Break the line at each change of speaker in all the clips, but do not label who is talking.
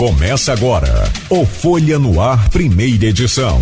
Começa agora o Folha no Ar, primeira edição.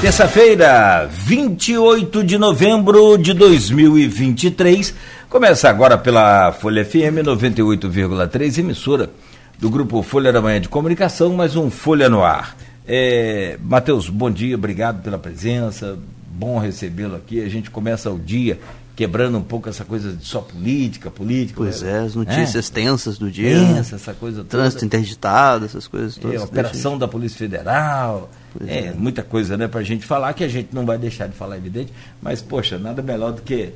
Terça-feira, 28 de novembro de 2023. Começa agora pela Folha FM 98,3, emissora do grupo Folha da Manhã de Comunicação, mais um Folha no Ar. É, Matheus, bom dia, obrigado pela presença, bom recebê-lo aqui. A gente começa o dia quebrando um pouco essa coisa de só política, política.
Pois né? é, as notícias é. tensas do dia.
Tensa, essa coisa toda.
Trânsito interditado, essas coisas todas.
É, operação deixa... da Polícia Federal. É, é, muita coisa, né, pra gente falar, que a gente não vai deixar de falar, evidente, mas, poxa, nada melhor do que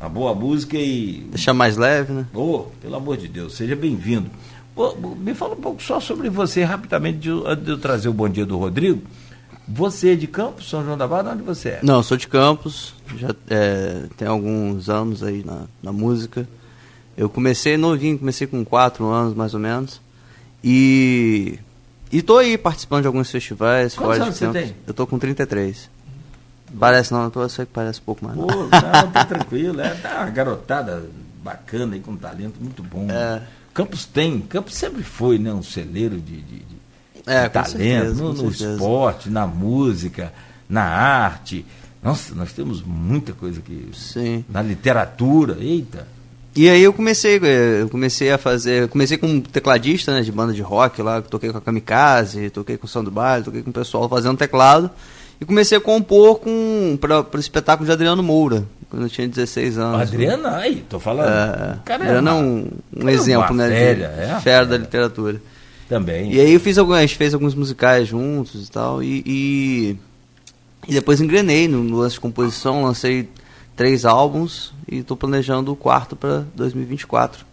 uma boa música e.
Deixar mais leve, né?
Oh, pelo amor de Deus, seja bem-vindo. Me fala um pouco só sobre você, rapidamente, de, de eu trazer o bom dia do Rodrigo. Você é de Campos, São João da Barra, onde você é?
Não, sou de Campos, já é, tem alguns anos aí na, na música. Eu comecei novinho, comecei com quatro anos mais ou menos. E e tô aí participando de alguns festivais.
Quantos anos você tem?
Eu tô com 33. Parece não, eu sei que parece um pouco mais.
Pô, não, tá tranquilo, é tá uma garotada bacana aí com talento muito bom. É. Campos tem, Campos sempre foi, né, um celeiro de, de, de é, talento certeza, no, no esporte, na música, na arte. Nossa, nós temos muita coisa aqui.
Sim.
Na literatura, eita.
E aí eu comecei, eh, eu comecei a fazer, comecei como tecladista, né, de banda de rock lá, toquei com a Kamikaze, toquei com o Sandro Baile, toquei com o pessoal fazendo teclado. E comecei a compor com para o espetáculo de Adriano Moura, quando eu tinha 16 anos.
Adriano, aí, tô falando.
É, cara, Adriano é um, um exemplo, né,
velha,
de
é
fera da literatura.
Também.
E aí eu fiz algumas, a gente fez alguns musicais juntos e tal, e, e, e depois engrenei no, no lance de composição, lancei três álbuns e estou planejando o quarto para 2024.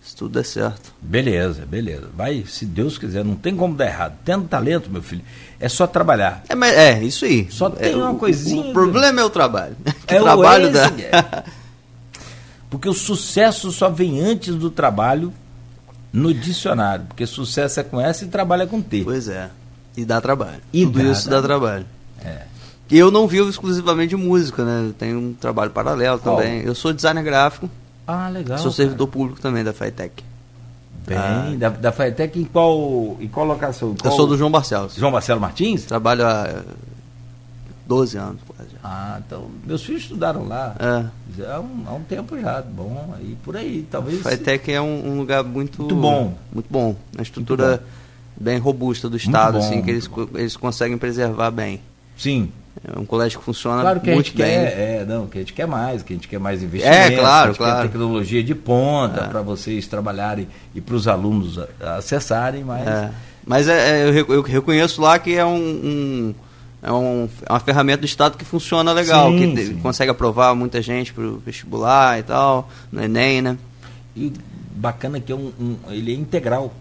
Se tudo der certo.
Beleza, beleza. Vai, se Deus quiser, não tem como dar errado. Tendo talento, meu filho, é só trabalhar.
É, mas, é isso aí.
Só tem
é,
uma coisinha.
O, problema é o trabalho.
É o trabalho da. Porque o sucesso só vem antes do trabalho no dicionário. Porque sucesso é com S e trabalho é com T.
Pois é. E dá trabalho.
E
Tudo
dá,
isso dá, dá trabalho.
É.
E eu não vivo exclusivamente de música, né? Eu tenho um trabalho paralelo Qual? também. Eu sou designer gráfico.
Ah, legal.
Sou servidor cara. público também da FITEC.
Bem, ah. da, da FITEC em qual, em qual locação? Qual...
Eu sou do João Barcelos.
João Marcelo Martins?
Trabalho há 12 anos quase.
Ah, então meus filhos estudaram lá.
É.
Há um, há um tempo já. Bom, aí por aí, talvez.
A FITEC é um, um, lugar muito.
Muito bom.
Muito bom. Uma estrutura bem robusta do Estado, bom, assim, que eles, eles conseguem preservar bem.
Sim.
É um colégio que funciona
claro que
muito
a gente
bem.
Quer, é, não, que a gente quer mais, que a gente quer mais investimento,
é, claro, claro.
tecnologia de ponta é. para vocês trabalharem e para os alunos acessarem, mas.
É. Mas é, é eu, eu, reconheço lá que é um, um é, um, é uma ferramenta do Estado que funciona legal, sim, que sim. consegue aprovar muita gente para o vestibular e tal, no Enem, né?
E bacana que é um, um ele é integral.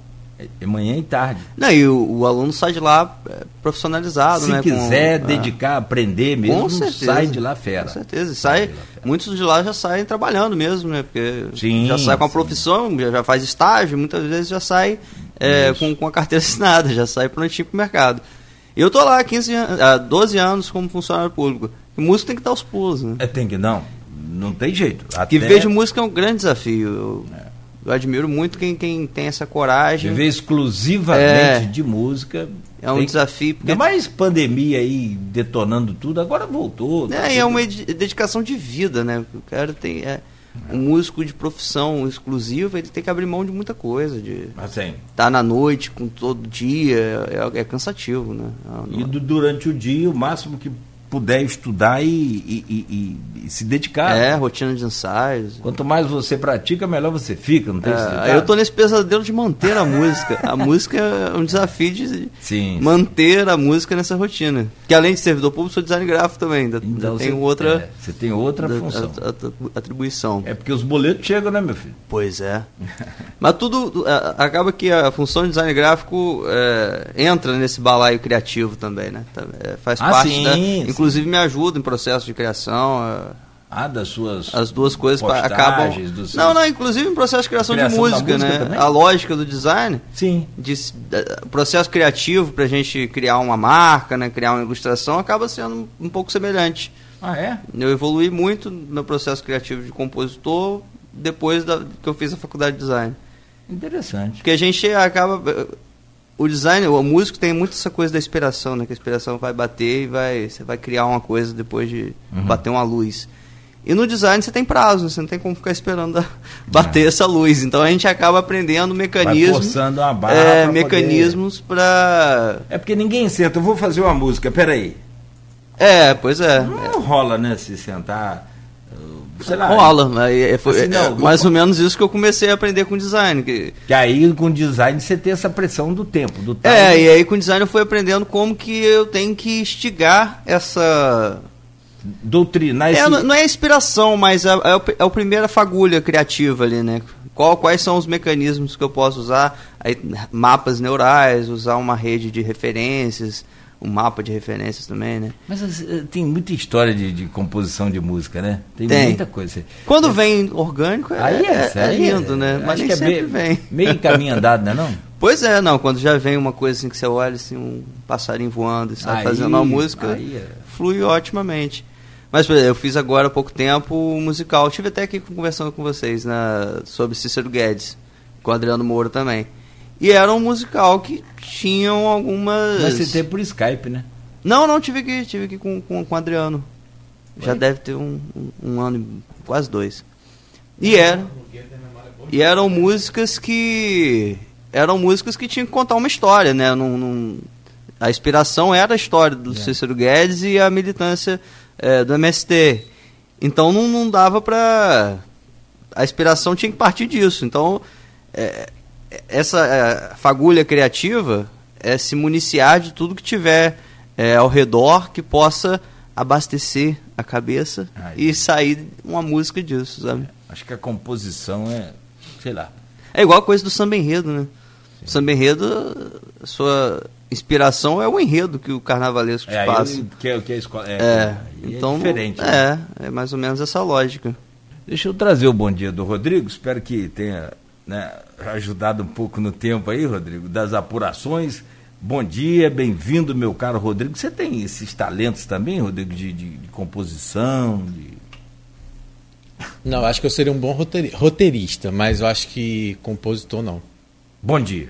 É manhã e tarde.
Não, e o, o aluno sai de lá é, profissionalizado,
Se
né?
Se quiser com, dedicar, aprender mesmo,
certeza,
sai de lá fera.
Com certeza. Sai, sai muitos de lá já saem trabalhando mesmo, né? Porque
sim,
já sai com a profissão, já, já faz estágio, muitas vezes já sai é, com, com a carteira assinada, já sai prontinho para o mercado. Eu tô lá há 15 anos, 12 anos como funcionário público. E músico tem que estar aos pulos, né?
É, tem que não. Não tem jeito.
Até... Que vejo música é um grande desafio. Eu... É eu admiro muito quem, quem tem essa coragem.
Viver exclusivamente é, de música.
É um tem, desafio.
Porque... Mais pandemia aí detonando tudo, agora voltou.
Tá é, é uma dedicação de vida, né? O cara tem. É, um músico de profissão exclusiva, ele tem que abrir mão de muita coisa. De
assim.
Tá na noite, com todo dia, é, é cansativo, né?
E do, durante o dia, o máximo que puder estudar e, e, e, e, se dedicar.
É, rotina de ensaios.
Quanto mais você pratica, melhor você fica, não tem
é, Eu tô nesse pesadelo de manter a música. A música é um desafio de
sim,
manter a música nessa rotina. Que além de servidor público, sou design gráfico também. Ainda, então, tem outra. É,
você tem outra da, função.
Atribuição.
É porque os boletos chegam, né, meu filho?
Pois é. Mas tudo. acaba que a função de design gráfico é, entra nesse balaio criativo também, né? É, faz
ah,
parte
sim,
da. Inclusive me ajuda em processo de criação.
É, ah, das suas
as duas coisas acabam
seus...
não não inclusive em processo de criação, criação de música, música né também? a lógica do design
sim
de, processo criativo para a gente criar uma marca né criar uma ilustração acaba sendo um pouco semelhante
ah é
eu evolui muito no processo criativo de compositor depois da, que eu fiz a faculdade de design
Interessante.
Porque a gente acaba. O design, o músico tem muito essa coisa da inspiração, né? Que a inspiração vai bater e vai, você vai criar uma coisa depois de
Uhum.
bater uma luz. E no design você tem prazo, você não tem como ficar esperando a- bater essa luz. Então a gente acaba aprendendo mecanismos.
forçando uma barra
é, mecanismos pra.
É porque ninguém senta, eu vou fazer uma música, peraí.
É, pois é.
Não rola, né? Se sentar. Sei lá.
Rola, mas é- foi
Assim, não,
é mais ou menos isso que eu comecei a aprender com design. Que,
Que aí com design você tem essa pressão do tempo, do time.
é, e aí com design eu fui aprendendo como que eu tenho que instigar essa.
doutrinar esse.
É, não é inspiração, mas é, é, o- é a primeira fagulha criativa ali, né? Qual, quais são os mecanismos que eu posso usar? Aí, mapas neurais, usar uma rede de referências, um mapa de referências também, né?
Mas uh, tem muita história de, de composição de música, né? Tem,
Tem.
muita coisa.
Quando vem orgânico, é,
Aí é,
é, é lindo, né? Mas nem
que é
sempre
meio,
vem.
meio caminho andado, não é não?
Pois é, não, quando já vem uma coisa assim que você olha assim, um passarinho voando e sai
Aí-
fazendo uma música,
é.
flui otimamente. Mas por exemplo, eu fiz agora há pouco tempo um musical, eu tive até aqui conversando com vocês na, sobre Cícero Guedes, com o Adriano Moura também. E era um musical que tinham algumas.
Mas você tem por Skype, né?
Não, não, tive aqui, tive aqui com, com, com o Adriano. Já
Foi?
deve ter um, um, um ano, e quase dois. E era. E eram músicas que. Eram músicas que tinham que contar uma história, né? Num, num- a inspiração era a história do
É.
Cícero Guedes e a militância eh, do MST. Então não, não dava pra. A inspiração tinha que partir disso. Então, eh, essa eh, fagulha criativa é se municiar de tudo que tiver eh, ao redor que possa abastecer a cabeça e sair uma música disso, sabe?
Acho que a composição é, sei lá.
É igual a coisa do samba enredo, né? O samba enredo, sua inspiração é o enredo que o carnavalesco te
É
passa.
que é, que é, escola, é,
É,
é
então
diferente. né?
é, é mais ou menos essa lógica.
Deixa eu trazer o bom dia do Rodrigo. Espero que tenha né, ajudado um pouco no tempo aí, Rodrigo, das apurações. Bom dia, bem-vindo, meu caro Rodrigo. Você tem esses talentos também, Rodrigo, de, de- de composição? de-
Não, acho que eu seria um bom roteiri- roteirista, mas eu acho que compositor não.
Bom dia.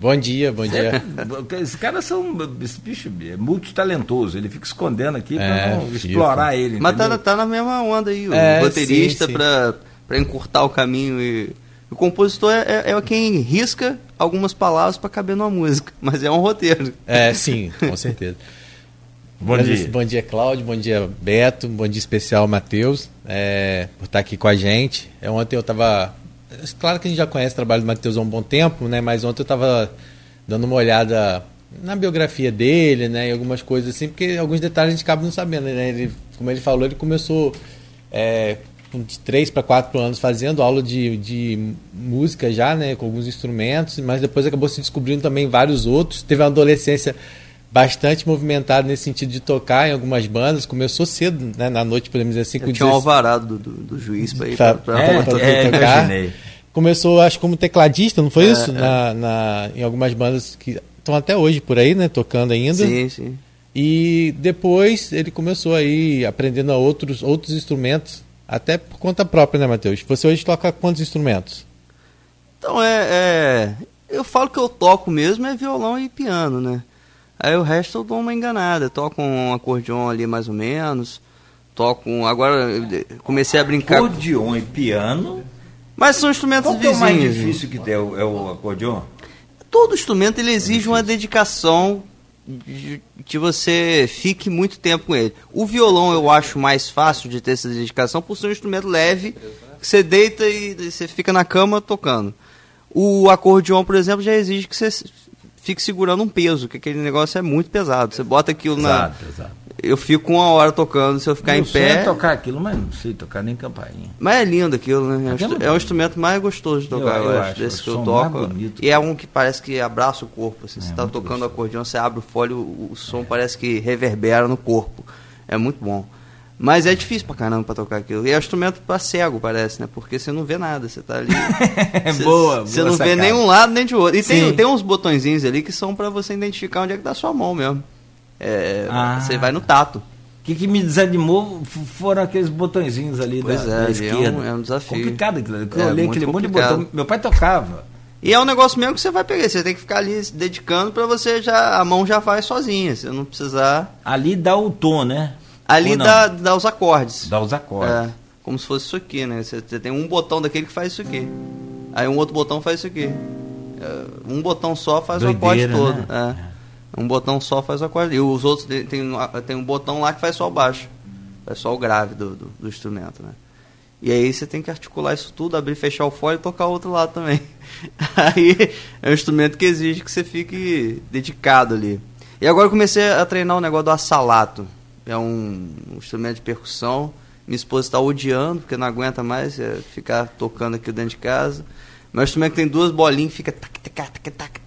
Bom dia, bom dia.
Esses caras são. Esse bicho é multitalentoso. Ele fica escondendo aqui para
É,
não
fica.
explorar ele.
Mas tá,
entendeu?
tá na mesma onda aí, o
É,
roteirista
sim, sim.
Pra, pra encurtar o caminho e. O compositor é, é, é quem risca algumas palavras pra caber numa música, mas é um roteiro.
É, sim, com certeza.
Bom
Mas,
dia.
Bom dia, Cláudio. Bom dia, Beto. Bom dia especial, Matheus, é, por estar aqui com a gente. É, ontem eu estava. Claro que a gente já conhece o trabalho do Matheus há um bom tempo, né? Mas ontem eu estava dando uma olhada na biografia dele, né? E algumas coisas assim, porque alguns detalhes a gente acaba não sabendo, né? Ele, como ele falou, ele começou é, de 3 para 4 anos fazendo aula de, de música já, né? Com alguns instrumentos, mas depois acabou se descobrindo também vários outros. Teve uma adolescência bastante movimentada nesse sentido de tocar em algumas bandas. Começou cedo, né? Na noite, podemos dizer assim, com
Eu tinha um
16
alvarado do, do, do juiz pra ir
pra,
É, é,
tocar.
imaginei.
Começou, acho, como tecladista, não foi
É,
isso?
é.
Na, na- em algumas bandas que estão até hoje por aí, né? Tocando ainda.
Sim, sim.
E depois ele começou aí aprendendo a outros, outros instrumentos, até por conta própria, né, Matheus? Você hoje toca quantos instrumentos?
Então é, é. Eu falo que eu toco mesmo é violão e piano, né? Aí o resto eu dou uma enganada. Eu toco um acordeon ali mais ou menos. Toco um. Agora eu comecei a brincar. com-
Acordeon e piano.
Mas são instrumentos
Qual que é o mais
vizinhos.
difícil que tem? É o, é o acordeon?
Todo instrumento ele exige uma dedicação que você fique muito tempo com ele. O violão eu acho mais fácil de ter essa dedicação por ser um instrumento leve, que você deita e você fica na cama tocando. O acordeon, por exemplo, já exige que você fique segurando um peso, que aquele negócio é muito pesado. Você bota aquilo na. Eu fico uma hora tocando, se eu ficar
Meu
em
é
pé.
tocar aquilo, mas não sei tocar nem campainha.
Mas é lindo aquilo, né? É
Aquilo é
é
bom.
instrumento mais gostoso de tocar,
Eu-
eu,
eu
acho, desse
o
que eu toco. E é um que parece que abraça o corpo. Assim. você
É,
tá
muito
tocando
gostoso.
acordeão, você abre o fole, o, o som parece que reverbera no corpo. É muito bom. Mas é difícil pra caramba pra tocar aquilo. E é um instrumento pra cego, parece, né? Porque você não vê nada, você tá ali. Você-
boa,
Você
boa
não vê
sacada.
nem um lado nem de outro. E tem,
Sim.
tem uns botõezinhos ali que são pra você identificar onde é que tá a sua mão mesmo. É,
Ah.
Você vai no tato.
O que, que me desanimou foram aqueles botõezinhos ali
Pois
da,
é,
da
ali é um-
esquerda.
é um desafio.
Complicado aquilo. Eu
É,
olhei aquele monte de botão. Meu pai tocava.
E é um negócio mesmo que você vai pegar, você tem que ficar ali se dedicando para você já a mão já faz sozinha, você não precisar.
Ali dá o tom, né?
Ali dá, dá os acordes.
Dá os acordes. É,
como se fosse isso aqui, né? Você, você, tem um botão daquele que faz isso aqui. Aí um outro botão faz isso aqui. É, um botão só faz Doideira, o acorde todo. Né? É. Um botão só faz o acorde. E os outros tem, tem, um botão lá que faz só o baixo. Faz só o grave do, do, do instrumento, né? E aí você tem que articular isso tudo, abrir, fechar o fole e tocar o outro lado também. Aí é um instrumento que exige que você fique dedicado ali. E agora eu comecei a treinar o negócio do assalato. É um, um instrumento de percussão. Minha esposa está odiando, porque não aguenta mais é, ficar tocando aqui dentro de casa. Mas o instrumento tem duas bolinhas fica tac, tac, tac, tac.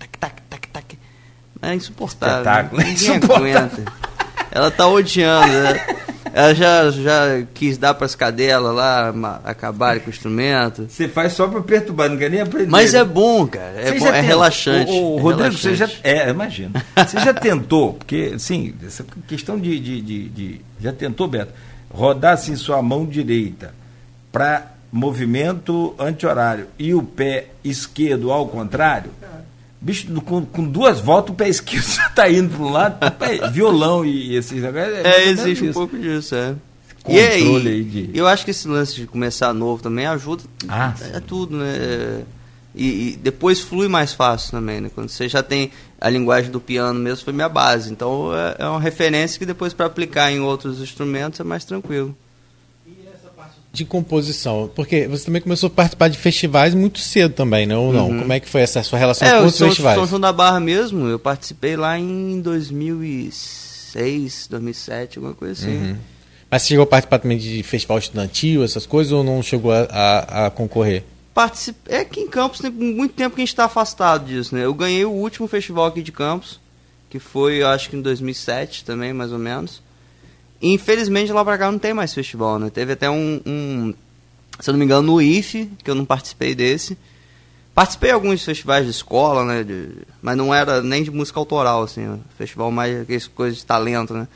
É insuportável. Espetáculo. Ninguém insuportável. aguenta. Ela está odiando. Né? Ela já, já quis dar para as cadelas lá acabarem com o instrumento.
Você faz só para perturbar, não quer nem aprender.
Mas é bom, cara. É, bom, é relaxante.
O, o
é
Rodrigo,
relaxante.
você já. É, imagina. Você já tentou, porque, assim, essa questão de, de, de, de. Já tentou, Beto? Rodar assim sua mão direita para movimento anti-horário e o pé esquerdo ao contrário? Bicho, com, com, duas voltas, o pé esquerdo já tá indo para um lado, violão e esses
negócios. É, é existe um pouco disso, é. E aí, aí de... eu acho que esse lance de começar novo também ajuda ah, é, tudo, né? E, e, depois flui mais fácil também, né? Quando você já tem a linguagem do piano mesmo, foi minha base. Então é, é uma referência que depois para aplicar em outros instrumentos é mais tranquilo
de composição? Porque você também começou a participar de festivais muito cedo também, né? Ou não? Uhum. Como é que foi essa sua relação é, com os festivais?
São João da Barra mesmo, eu participei lá em 2006, 2007, alguma coisa assim. Uhum.
Mas você chegou a participar também de festival estudantil, essas coisas, ou não chegou a, a, a concorrer?
Participei. É que em Campos tem muito tempo que a gente está afastado disso, né? Eu ganhei o último festival aqui de Campos, que foi, eu acho que em 2007 também, mais ou menos. Infelizmente lá pra cá não tem mais festival, né? Teve até um, um se eu não me engano, no IFE, que eu não participei desse. Participei de alguns festivais de escola, né? De, mas não era nem de música autoral, assim. Né? Festival mais aquelas coisas de talento, né?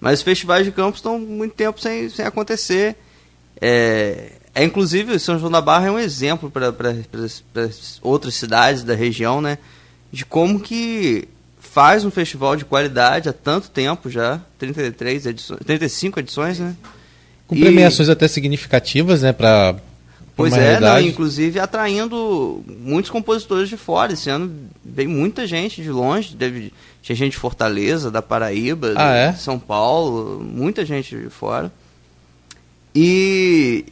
Mas os festivais de campos estão muito tempo sem, sem acontecer. É, é inclusive São João da Barra é um exemplo para outras cidades da região, né? De como que faz um festival de qualidade há tanto tempo já, 33 edições, 35 edições, né?
Com e... premiações até significativas, né, para
Pois é, não, inclusive atraindo muitos compositores de fora. Esse ano veio muita gente de longe, teve, tinha gente de Fortaleza, da Paraíba,
ah, é?
São Paulo, muita gente de fora. E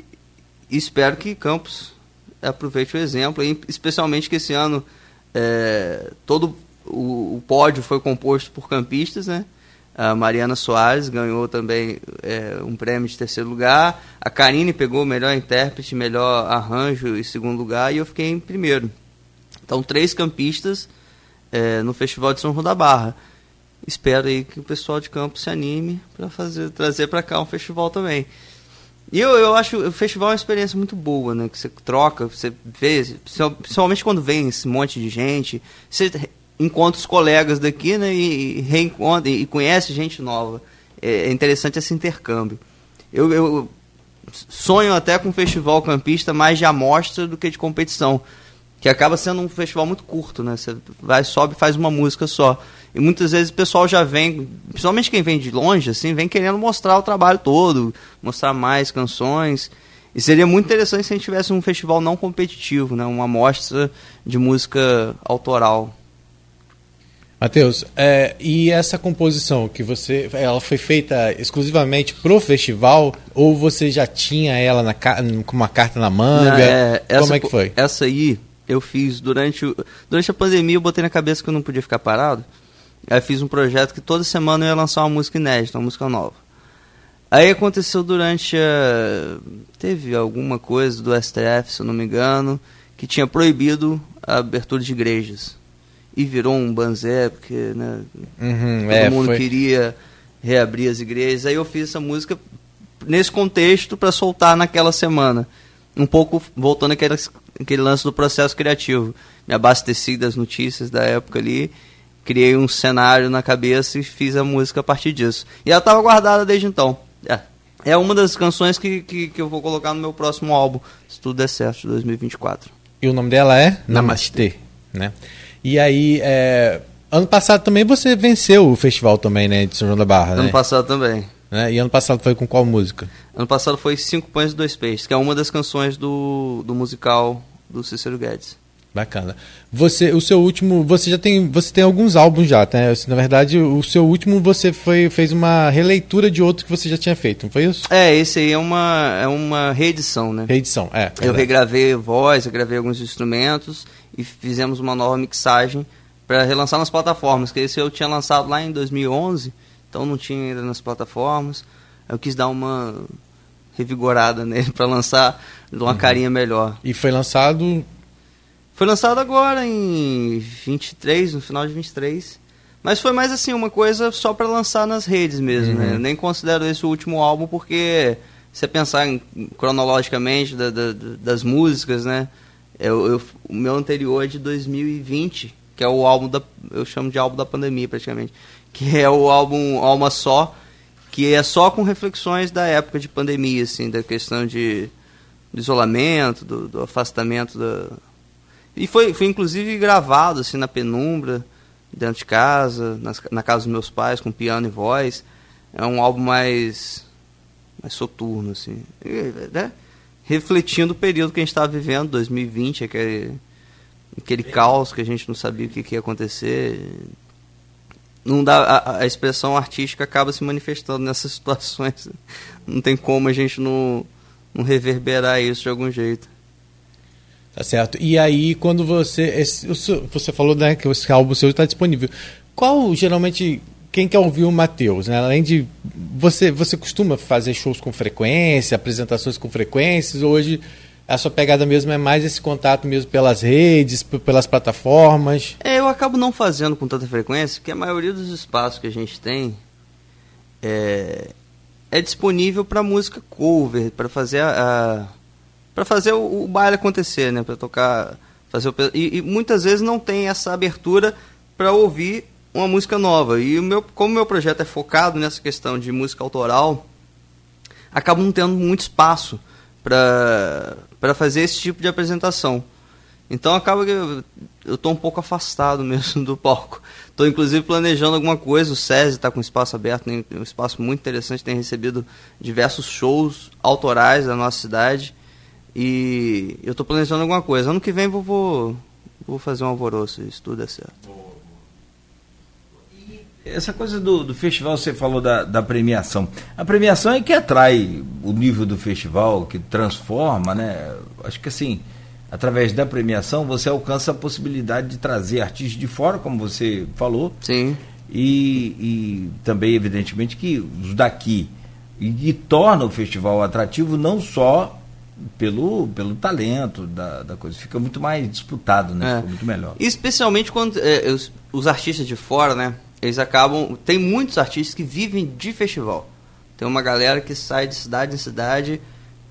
espero que Campos aproveite o exemplo, especialmente que esse ano é, todo o, o, pódio foi composto por campistas, né? A Mariana Soares ganhou também é, um prêmio de terceiro lugar. A Karine pegou melhor intérprete, melhor arranjo em segundo lugar e eu fiquei em primeiro. Então, três campistas é, no Festival de São João da Barra. Espero aí que o pessoal de campo se anime para fazer trazer para cá um festival também. E eu, eu acho o festival é uma experiência muito boa, né? Que você troca, você vê, principalmente quando vem esse monte de gente, você encontra os colegas daqui, né, e, reencontra e conhece gente nova. É, é interessante esse intercâmbio. Eu, eu, sonho até com um festival campista mais de amostra do que de competição, que acaba sendo um festival muito curto, né? Você vai, sobe, faz uma música só. E muitas vezes o pessoal já vem, principalmente quem vem de longe, assim, vem querendo mostrar o trabalho todo, mostrar mais canções. E seria muito interessante se a gente tivesse um festival não competitivo, né? Uma amostra de música autoral.
Matheus, é, e essa composição que você, ela foi feita exclusivamente pro festival ou você já tinha ela na, com uma carta na manga? Não, é,
essa,
Como é que foi?
Essa aí eu fiz durante, durante a pandemia, eu botei na cabeça que eu não podia ficar parado. Aí fiz um projeto que toda semana eu ia lançar uma música inédita, uma música nova. Aí aconteceu durante a... Teve alguma coisa do STF, se eu não me engano, que tinha proibido a abertura de igrejas e virou um banzé, porque né, uhum, todo é, mundo foi... queria reabrir as igrejas. Aí eu fiz essa música nesse contexto para soltar naquela semana. Um pouco voltando àquele, aquele lance do processo criativo. Me abasteci das notícias da época ali, criei um cenário na cabeça e fiz a música a partir disso. E ela estava guardada desde então. É. É uma das canções que, que, que, eu vou colocar no meu próximo álbum, se tudo der certo, de 2024.
E o nome dela é? Namastê. né? E aí, é, ano passado também você venceu o festival também, né, de São João da Barra,
Ano
né?
passado também.
Né? E ano passado foi com qual música?
Ano passado foi Cinco Pães e Dois Peixes, que é uma das canções do, do musical do Cícero Guedes.
Bacana. Você, o seu último, você já tem, você tem alguns álbuns já, né? Na verdade, o seu último você foi, fez uma releitura de outro que você já tinha feito, não foi isso?
É, esse aí é uma, é uma reedição, né?
Reedição, é.
Eu regravei voz, eu gravei alguns instrumentos e fizemos uma nova mixagem para relançar nas plataformas, que esse eu tinha lançado lá em 2011, então não tinha ainda nas plataformas. Eu quis dar uma revigorada nele para lançar de uma carinha melhor.
E foi lançado
Foi lançado agora em 23, no final de 23. Mas foi mais assim, uma coisa só para lançar nas redes mesmo, né? Eu nem considero esse o último álbum porque se você pensar em- cronologicamente da- da- das músicas, né? Eu, eu- o meu anterior é de 2020, que é o álbum da eu chamo de álbum da pandemia praticamente, que é o álbum Alma Só, que é só com reflexões da época de pandemia, assim, da questão de do isolamento, do, do afastamento da, e foi, foi inclusive gravado assim na penumbra, dentro de casa, nas- na casa dos meus pais, com piano e voz. É um álbum mais, mais soturno, assim. Né? Refletindo o período que a gente estava vivendo, 2020, aquele, aquele caos que a gente não sabia o que, que ia acontecer. Não dá, a, a expressão artística acaba se manifestando nessas situações. Não tem como a gente não, não reverberar isso de algum jeito.
Tá certo. E aí, quando você. esse- você falou né, que esse álbum seu está disponível. Qual, geralmente, quem quer ouvir o Matheus? Né? Além de. Você, você costuma fazer shows com frequência, apresentações com frequências? Ou hoje a sua pegada mesmo é mais esse contato mesmo pelas redes, pelas plataformas?
É, eu acabo não fazendo com tanta frequência, porque a maioria dos espaços que a gente tem é, é disponível para música cover, para fazer a, para fazer o, o baile acontecer, né, para tocar, fazer o, e, e muitas vezes não tem essa abertura para ouvir uma música nova. E o meu, como o meu projeto é focado nessa questão de música autoral, acabo não tendo muito espaço para fazer esse tipo de apresentação. Então acaba que eu, eu tô um pouco afastado mesmo do palco. Tô inclusive planejando alguma coisa, o SESI está com espaço aberto, tem um espaço muito interessante, tem recebido diversos shows autorais da nossa cidade. E eu tô planejando alguma coisa. Ano que vem vou, vou, vou fazer um alvoroço, se tudo der certo.
Essa coisa do, do festival, você falou da, da premiação. A premiação é que atrai o nível do festival, que transforma, né? Acho que assim, através da premiação, você alcança a possibilidade de trazer artistas de fora, como você falou,
Sim.
e, e também, evidentemente, que os daqui. E, e torna o festival atrativo não só pelo, pelo talento da, da coisa, fica muito mais disputado, né?
É.
Fica muito melhor.
Especialmente quando é, os, os artistas de fora, né? Eles acabam. Tem muitos artistas que vivem de festival. Tem uma galera que sai de cidade em cidade,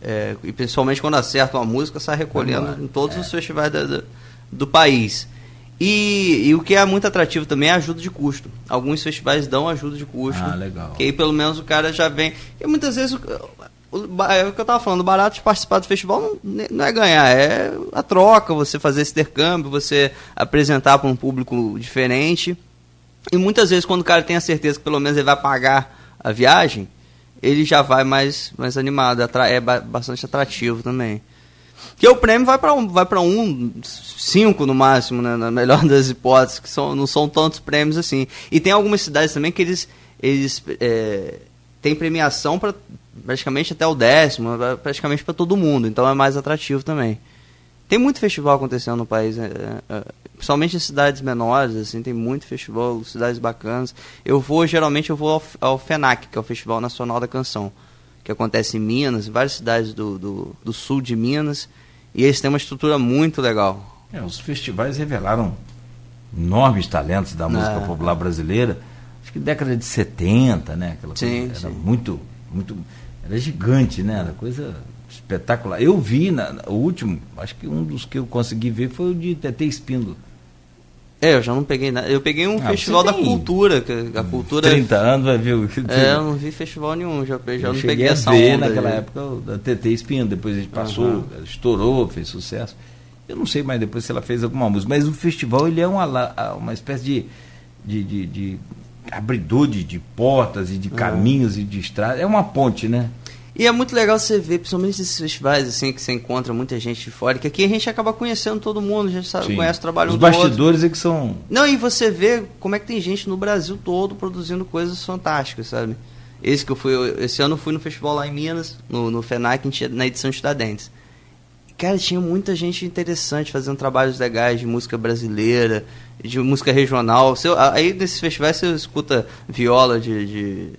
é, e principalmente quando acerta uma música, sai recolhendo em todos os festivais da- da- do país. E, e o que é muito atrativo também é a ajuda de custo. Alguns festivais dão ajuda de custo.
Ah, legal.
Que aí pelo menos o cara já vem. E muitas vezes o, o, é o que eu tava falando, o barato de participar do festival não, não é ganhar, é a troca, você fazer esse intercâmbio, você apresentar para um público diferente. E muitas vezes quando o cara tem a certeza que pelo menos ele vai pagar a viagem, ele já vai mais, mais animado, é ba- bastante atrativo também. Porque o prêmio vai para um, vai para um, cinco no máximo, né, na melhor das hipóteses, que são, não são tantos prêmios assim. E tem algumas cidades também que eles, eles é, têm premiação para praticamente até o décimo, praticamente para todo mundo, então é mais atrativo também. Tem muito festival acontecendo no país, né, é, é, principalmente em cidades menores, assim, tem muito festival, cidades bacanas. Eu vou, geralmente, eu vou ao, ao FENAC, que é o Festival Nacional da Canção, que acontece em Minas, em várias cidades do, do, do sul de Minas, e eles têm uma estrutura muito legal.
É, os festivais revelaram enormes talentos da música
É.
popular brasileira. Acho que década de 70, né? Aquela
Sim,
coisa, era
sim.
muito, muito. Era gigante, né? Era coisa espetacular. Eu vi na, na- o último, acho que um dos que eu consegui ver foi o de TT Espíndola.
É, eu já não peguei nada. Eu peguei um
Ah,
festival da cultura, a cultura...
30 anos, vai ver o que
É, eu não vi festival nenhum, já, já
eu
não peguei
a
essa
ver
onda.
naquela
aí.
época da TT Espíndola, depois a gente passou,
Aham.
estourou, fez sucesso. Eu não sei mais depois se ela fez alguma música, mas o festival ele é uma, uma espécie de, de, de, de abridor de, de, portas e de caminhos e de estradas. É uma ponte, né?
E é muito legal você ver, principalmente esses festivais assim, que você encontra muita gente de fora, que aqui a gente acaba conhecendo todo mundo, a gente sabe, conhece o trabalho
Os
um
bastidores é que são.
Não, e você vê como é que tem gente no Brasil todo produzindo coisas fantásticas, sabe? Esse que eu fui, esse ano eu fui no festival lá em Minas, no, no FENAC, na edição Estadentes. Cara, tinha muita gente interessante fazendo trabalhos legais de música brasileira, de música regional. Você, aí nesses festivais você escuta viola de, de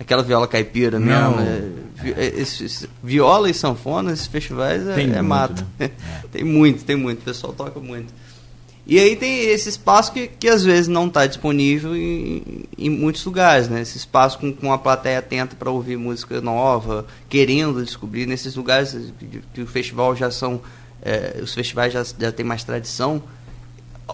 aquela viola caipira mesmo. É, é, esse, viola e sanfona, esses festivais é, é mato. Né? tem muito, tem muito. O pessoal toca muito. E aí tem esse espaço que, que às vezes não está disponível em, em, muitos lugares, né? Esse espaço com, com a plateia atenta para ouvir música nova, querendo descobrir nesses lugares que, que o festival já são, é, os festivais já, já têm mais tradição,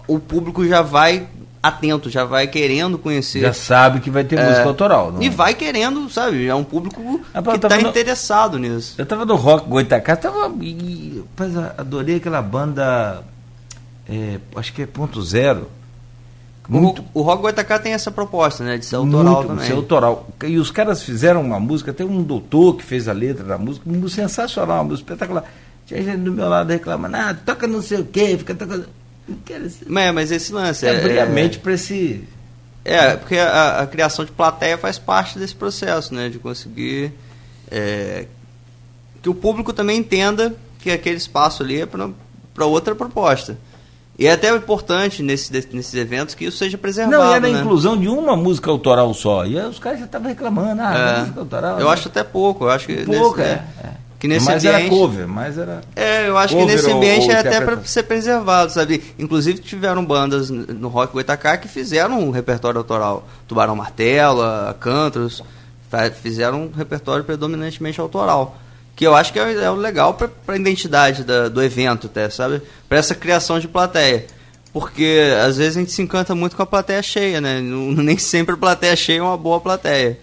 o público já vai atento, já vai querendo conhecer.
Já sabe que vai ter é, música autoral.
Não? E vai querendo, sabe? É um público ah, que está no... interessado nisso.
Eu tava no Rock Goitacá, tava. E, rapaz, adorei aquela banda. É, acho que é ponto zero.
Muito, o, o Rock Goitacá tem essa proposta, né? De ser autoral
muito,
também.
Ser autoral. E os caras fizeram uma música, tem um doutor que fez a letra da música, uma música sensacional, uma música espetacular. Tinha gente do meu lado reclamando, ah, toca não sei o quê, fica tocando.
Mas, mas esse lance
é. Abrir a mente para esse.
É, porque a, a, criação de plateia faz parte desse processo, né? De conseguir. É, que o público também entenda que aquele espaço ali é para outra proposta. E é até importante nesse, nesses eventos que isso seja preservado.
Não, era
né?
a inclusão de uma música autoral só. E aí os caras já estavam reclamando, ah,
é,
música autoral.
Eu né? acho até pouco. Eu acho que
pouco, nesse, é. é.
Que nesse
mas
ambiente,
era cover, mas era.
É, eu acho que nesse ambiente ou, ou é até para ser preservado, sabe? Inclusive tiveram bandas no Rock Goitacá que fizeram um repertório autoral. Tubarão Martela, Cantos, fizeram um repertório predominantemente autoral. Que eu acho que é, é legal para a identidade da, do evento, até, sabe? Para essa criação de plateia. Porque às vezes a gente se encanta muito com a plateia cheia, né? Nem sempre a plateia cheia é uma boa plateia.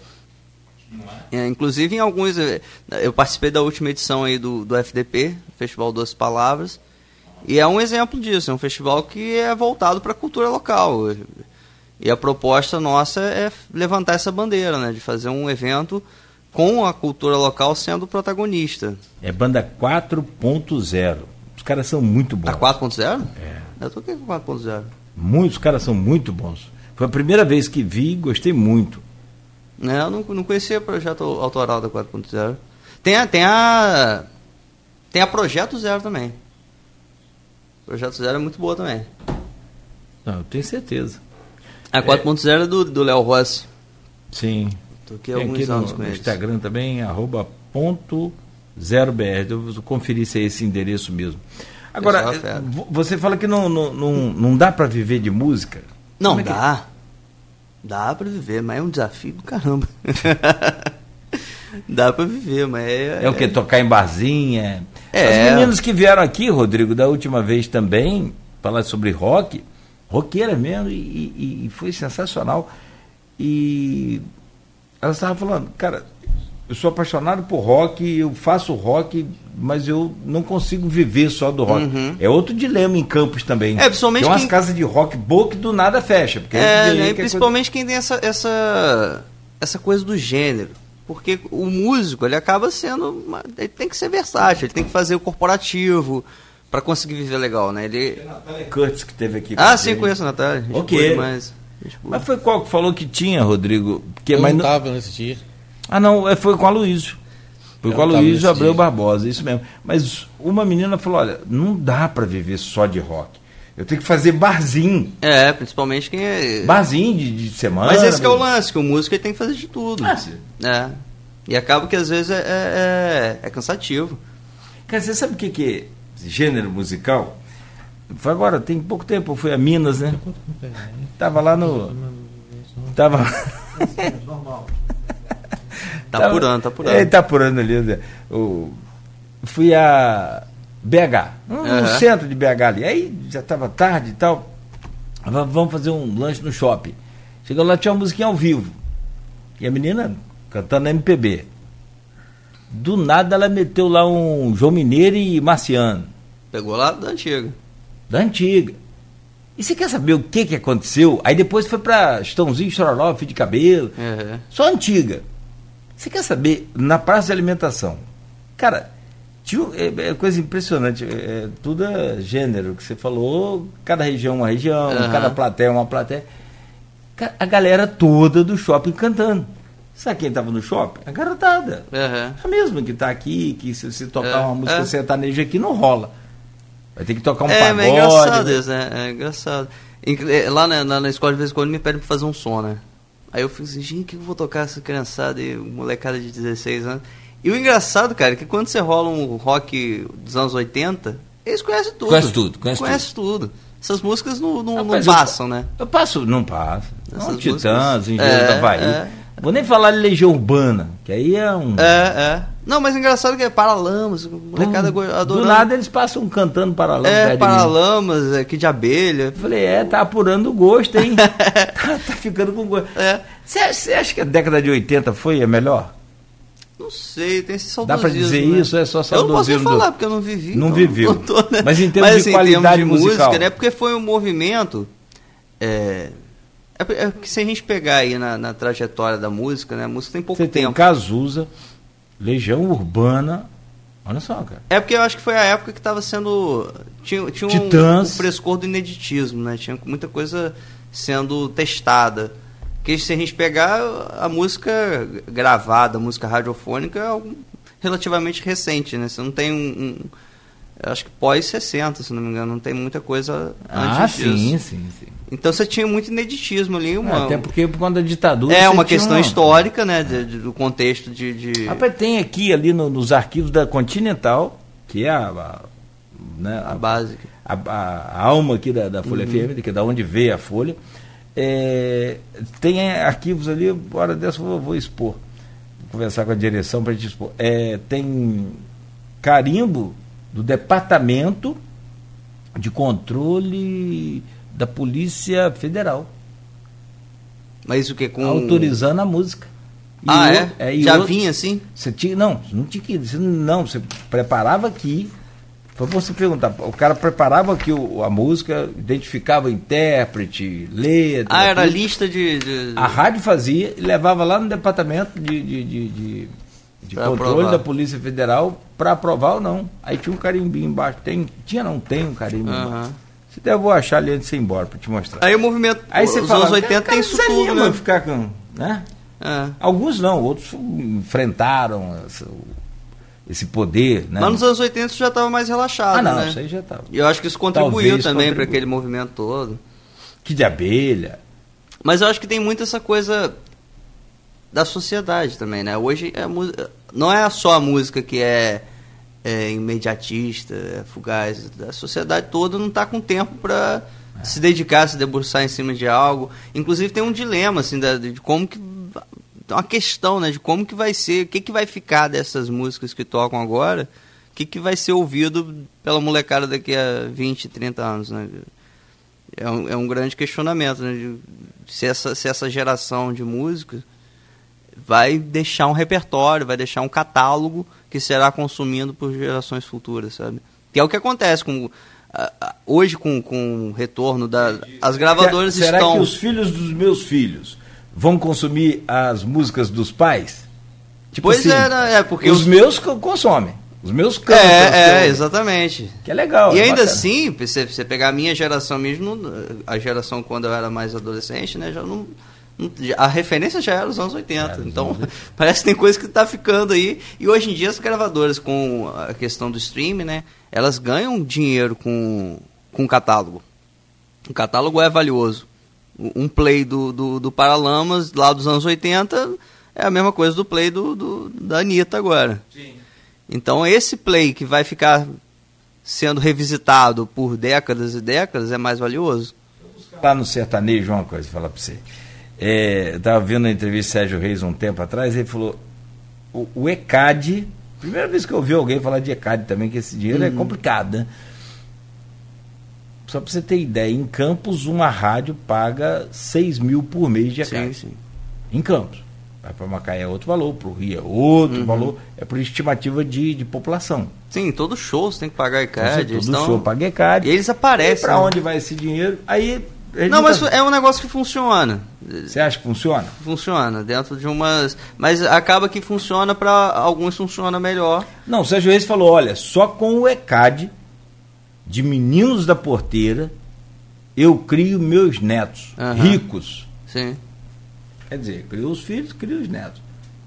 É, inclusive em alguns. Eh, eu participei da última edição aí do, do FDP, Festival Duas Palavras. E é um exemplo disso, é um festival que é voltado para a cultura local. E a proposta nossa é levantar essa bandeira, né? De fazer um evento com a cultura local sendo protagonista.
É banda 4.0. Os caras são muito bons.
A 4.0?
É.
Eu toquei com 4.0.
Muitos caras são muito bons. Foi a primeira vez que vi e gostei muito.
Né? Eu não, não conhecia o projeto autoral da 4.0. Tem a, tem a. Tem a Projeto Zero também. Projeto Zero é muito boa também.
Não, eu tenho certeza.
A 4.0 é, é do, do Léo Rossi.
Sim.
Toquei alguns aqui anos
no,
com
no. Instagram também, arroba ponto zero BR. Eu vou conferir se é esse endereço mesmo. Agora, é você fala que não, não, não, não dá para viver de música?
Não, é dá. Dá pra viver, mas é um desafio do caramba. Dá pra viver, mas é.
É o que? Tocar em barzinha?
É.
As meninas que vieram aqui, Rodrigo, da última vez também, falar sobre rock, roqueira mesmo, e, e, e foi sensacional. E elas estavam falando, cara, eu sou apaixonado por rock, eu faço rock, mas eu não consigo viver só do rock. Uhum. É outro dilema em Campos também.
É, principalmente
tem umas
quem...
casas de rock boa que do nada fecha. Porque
é, né, principalmente coisa... quem tem essa, essa, essa coisa do gênero. Porque o músico, ele acaba sendo. Uma... ele tem que ser versátil, ele tem que fazer o corporativo para conseguir viver legal, né? Ele...
A Natália Curtis que teve aqui.
Ah, sim, conheço a Natália.
Ok. Mas... mas foi qual que falou que tinha, Rodrigo? Porque,
eu
mas
não estava nesse dia.
Ah, não, é, foi com a Luísio. Foi com a Luísio Abreu dia. Barbosa, isso mesmo. Mas uma menina falou: olha, não dá para viver só de rock. Eu tenho que fazer barzinho.
É, principalmente quem é.
Barzinho de, de semana.
Mas esse é o lance, que o músico tem que fazer de tudo. Ah. É. E acaba que às vezes é, é, é, é cansativo.
Cara, você sabe o que, que é gênero musical? Foi agora, tem pouco tempo, eu fui a Minas, né? Tava lá no. Tava. Normal.
Tá apurando, tá apurando. É,
tá apurando ali. Né? O, fui a BH, no, uhum. centro de BH ali. Aí já estava tarde e tal. Vamos fazer um lanche no shopping. Chegou lá, tinha uma musiquinha ao vivo. E a menina cantando MPB. Do nada ela meteu lá um João Mineiro e Marciano.
Pegou lá da antiga.
Da antiga. E você quer saber o que, que aconteceu? Aí depois foi pra Estãozinho, Chororó, Fio de Cabelo.
É.
Só antiga. Você quer saber, na praça de alimentação, cara, um- é, é coisa impressionante, é, é, tudo é gênero que você falou, cada região é uma região,
Aham.
cada plateia é uma plateia. A galera toda do shopping cantando. Sabe quem estava no shopping? A garotada.
Aham.
A mesma que está aqui, que se você tocar
É,
uma música
é.
sertaneja aqui, não rola. Vai ter que tocar um
é,
pagode.
é engraçado
né?
isso, né? É engraçado. Lá na, na, na escola, de vez em quando, me pedem pra fazer um som, né? Aí eu fico assim, gente, o que eu vou tocar essa criançada e molecada de 16 anos? E o engraçado, cara, é que quando você rola um rock dos anos 80, eles conhecem tudo.
Conhece tudo, conhece
Conhece tudo. Essas músicas não, não, não
Rapaz, eu-
passam, né?
Eu passo, não passo.
Essas
Não, Titãs, Engenheiros
É,
da Bahia.
é.
Vou nem falar de Legião Urbana, que aí é um.
É, é. Não, mas é engraçado que é Paralamas, molecada go- adorando.
Do nada eles passam cantando Paralamas.
É,
de.
Paralamas, é, que de abelha.
Falei, é, tá apurando o gosto, hein? tá, tá ficando com gosto.
É.
Você você acha que a década de 80 foi a melhor?
Não sei, tem esse
Dá pra
saudosismo.
dizer
né?
isso? É só
Eu não posso nem
saudosismo do-
falar, porque eu não vivi.
Não
então
viveu.
não tô, né?
Mas em termos de qualidade musical.
música, né? Porque foi um movimento. É, é, é que se a gente pegar aí na, na trajetória da música, né? A música tem pouco
Você tem
tempo.
Cazuza, Legião Urbana. Olha só, cara.
É porque eu acho que foi a época que estava sendo. Tinha, tinha um,
Titãs.
um frescor do ineditismo, né? Tinha muita coisa sendo testada. Porque se a gente pegar a música gravada, a música radiofônica, é algo relativamente recente, né? Você não tem um. um- acho que pós-60, se não me engano, não tem muita coisa
Ah,
antes
sim,
disso.
sim, sim.
Então você tinha muito ineditismo ali. Uma,
Até porque por conta da ditadura.
é uma questão histórica, né? de- de- do contexto de. de-
Rapaz, tem aqui ali no- nos arquivos da Continental, que é a, a, né,
a
a,
base.
a- a- a alma aqui da, da Folha FM, que é da onde veio a Folha. É, tem é, arquivos ali, hora dessa eu vou, vou expor. Vou conversar com a direção para gente expor. É, tem carimbo do Departamento de Controle da Polícia Federal,
Mas o que? Com...
autorizando a música. E
Ah,
o-
é?
e
Já
o-
vinha assim?
Você tinha, não, não tinha que ir. Você, não, você preparava aqui. Foi você perguntar. O cara preparava aqui o- a música, identificava o intérprete, letra.
Ah, era
tudo.
lista de. de-
A rádio fazia e levava lá no departamento de, de, de, de- de
Pra
controle
aprovar.
da Polícia Federal para aprovar ou não. Aí tinha um carimbinho embaixo. Tem, tinha, não tem um carimbo
Aham.
embaixo. Se der, eu vou achar ali antes de você ir embora para te mostrar.
Aí o movimento.
Aí você
os
fala,
anos 80
cara,
tem isso tudo, né?
ficar com, né?
É.
Alguns não, outros enfrentaram essa- esse poder, né?
Mas nos anos 80 isso já estava mais relaxado,
ah, não,
né?
isso aí já estava.
E eu acho que isso contribuiu
Talvez
também para aquele movimento todo.
Que de abelha.
Mas eu acho que tem muito essa coisa da sociedade também, né? Hoje é a mu- não é só a música que é, é imediatista, é fugaz. A sociedade toda não está com tempo para se dedicar, se debruçar em cima de algo. Inclusive tem um dilema assim da- de como que uma questão, né, de como que vai ser, o que que vai ficar dessas músicas que tocam agora, o que que vai ser ouvido pela molecada daqui a 20, 30 anos, né? É um, é um grande questionamento, né? de- se, essa, se essa geração de músicos vai deixar um repertório, vai deixar um catálogo que será consumido por gerações futuras, sabe? Que é o que acontece com hoje com, com o retorno da as gravadoras
Será
estão
que os filhos dos meus filhos vão consumir as músicas dos pais? Tipo
Pois
assim,
é, né? É, porque
os
os-
meus co- consomem. Os meus cantam.
é, é, exatamente.
Que é legal.
E
é
ainda
bacana.
assim, você, você pegar a minha geração mesmo, a geração quando eu era mais adolescente, né, já não, a referência já era os anos 80.
É,
então, parece que tem coisa que tá ficando aí. E hoje em dia as gravadoras com a questão do streaming, né, elas ganham dinheiro com com o catálogo. O catálogo é valioso. Um play do, do, do Paralamas lá dos anos 80 é a mesma coisa do play do, do da Anitta agora. Então esse play que vai ficar sendo revisitado por décadas e décadas é mais valioso.
Lá no sertanejo, uma coisa, falar pra você. É, eu tava vendo a entrevista do Sérgio Reis um tempo atrás, ele falou: o, o ECAD, primeira vez que eu ouvi alguém falar de ECAD também, que esse dinheiro é
Uhum.
complicado, né? Só pra você ter ideia, em Campos uma rádio paga 6 mil por mês de ECAD.
sim.
Em Campos. Vai para Macaé é outro valor, para o Rio é outro
Uhum.
valor, é por estimativa de, de população.
Sim, todo show você tem que pagar ECAD.
Todo
então,
show paga ECAD.
E eles aparecem.
Para
né?
onde vai esse dinheiro? Aí. Ele
Não, mas é um negócio que funciona.
Você acha que funciona?
Funciona dentro de umas. Mas acaba que funciona para alguns funciona melhor.
Não, o Sérgio Reis falou: olha, só com o ECAD de meninos da porteira eu crio meus netos
Aham.
ricos.
Sim.
Quer dizer, crio os filhos, crio os netos.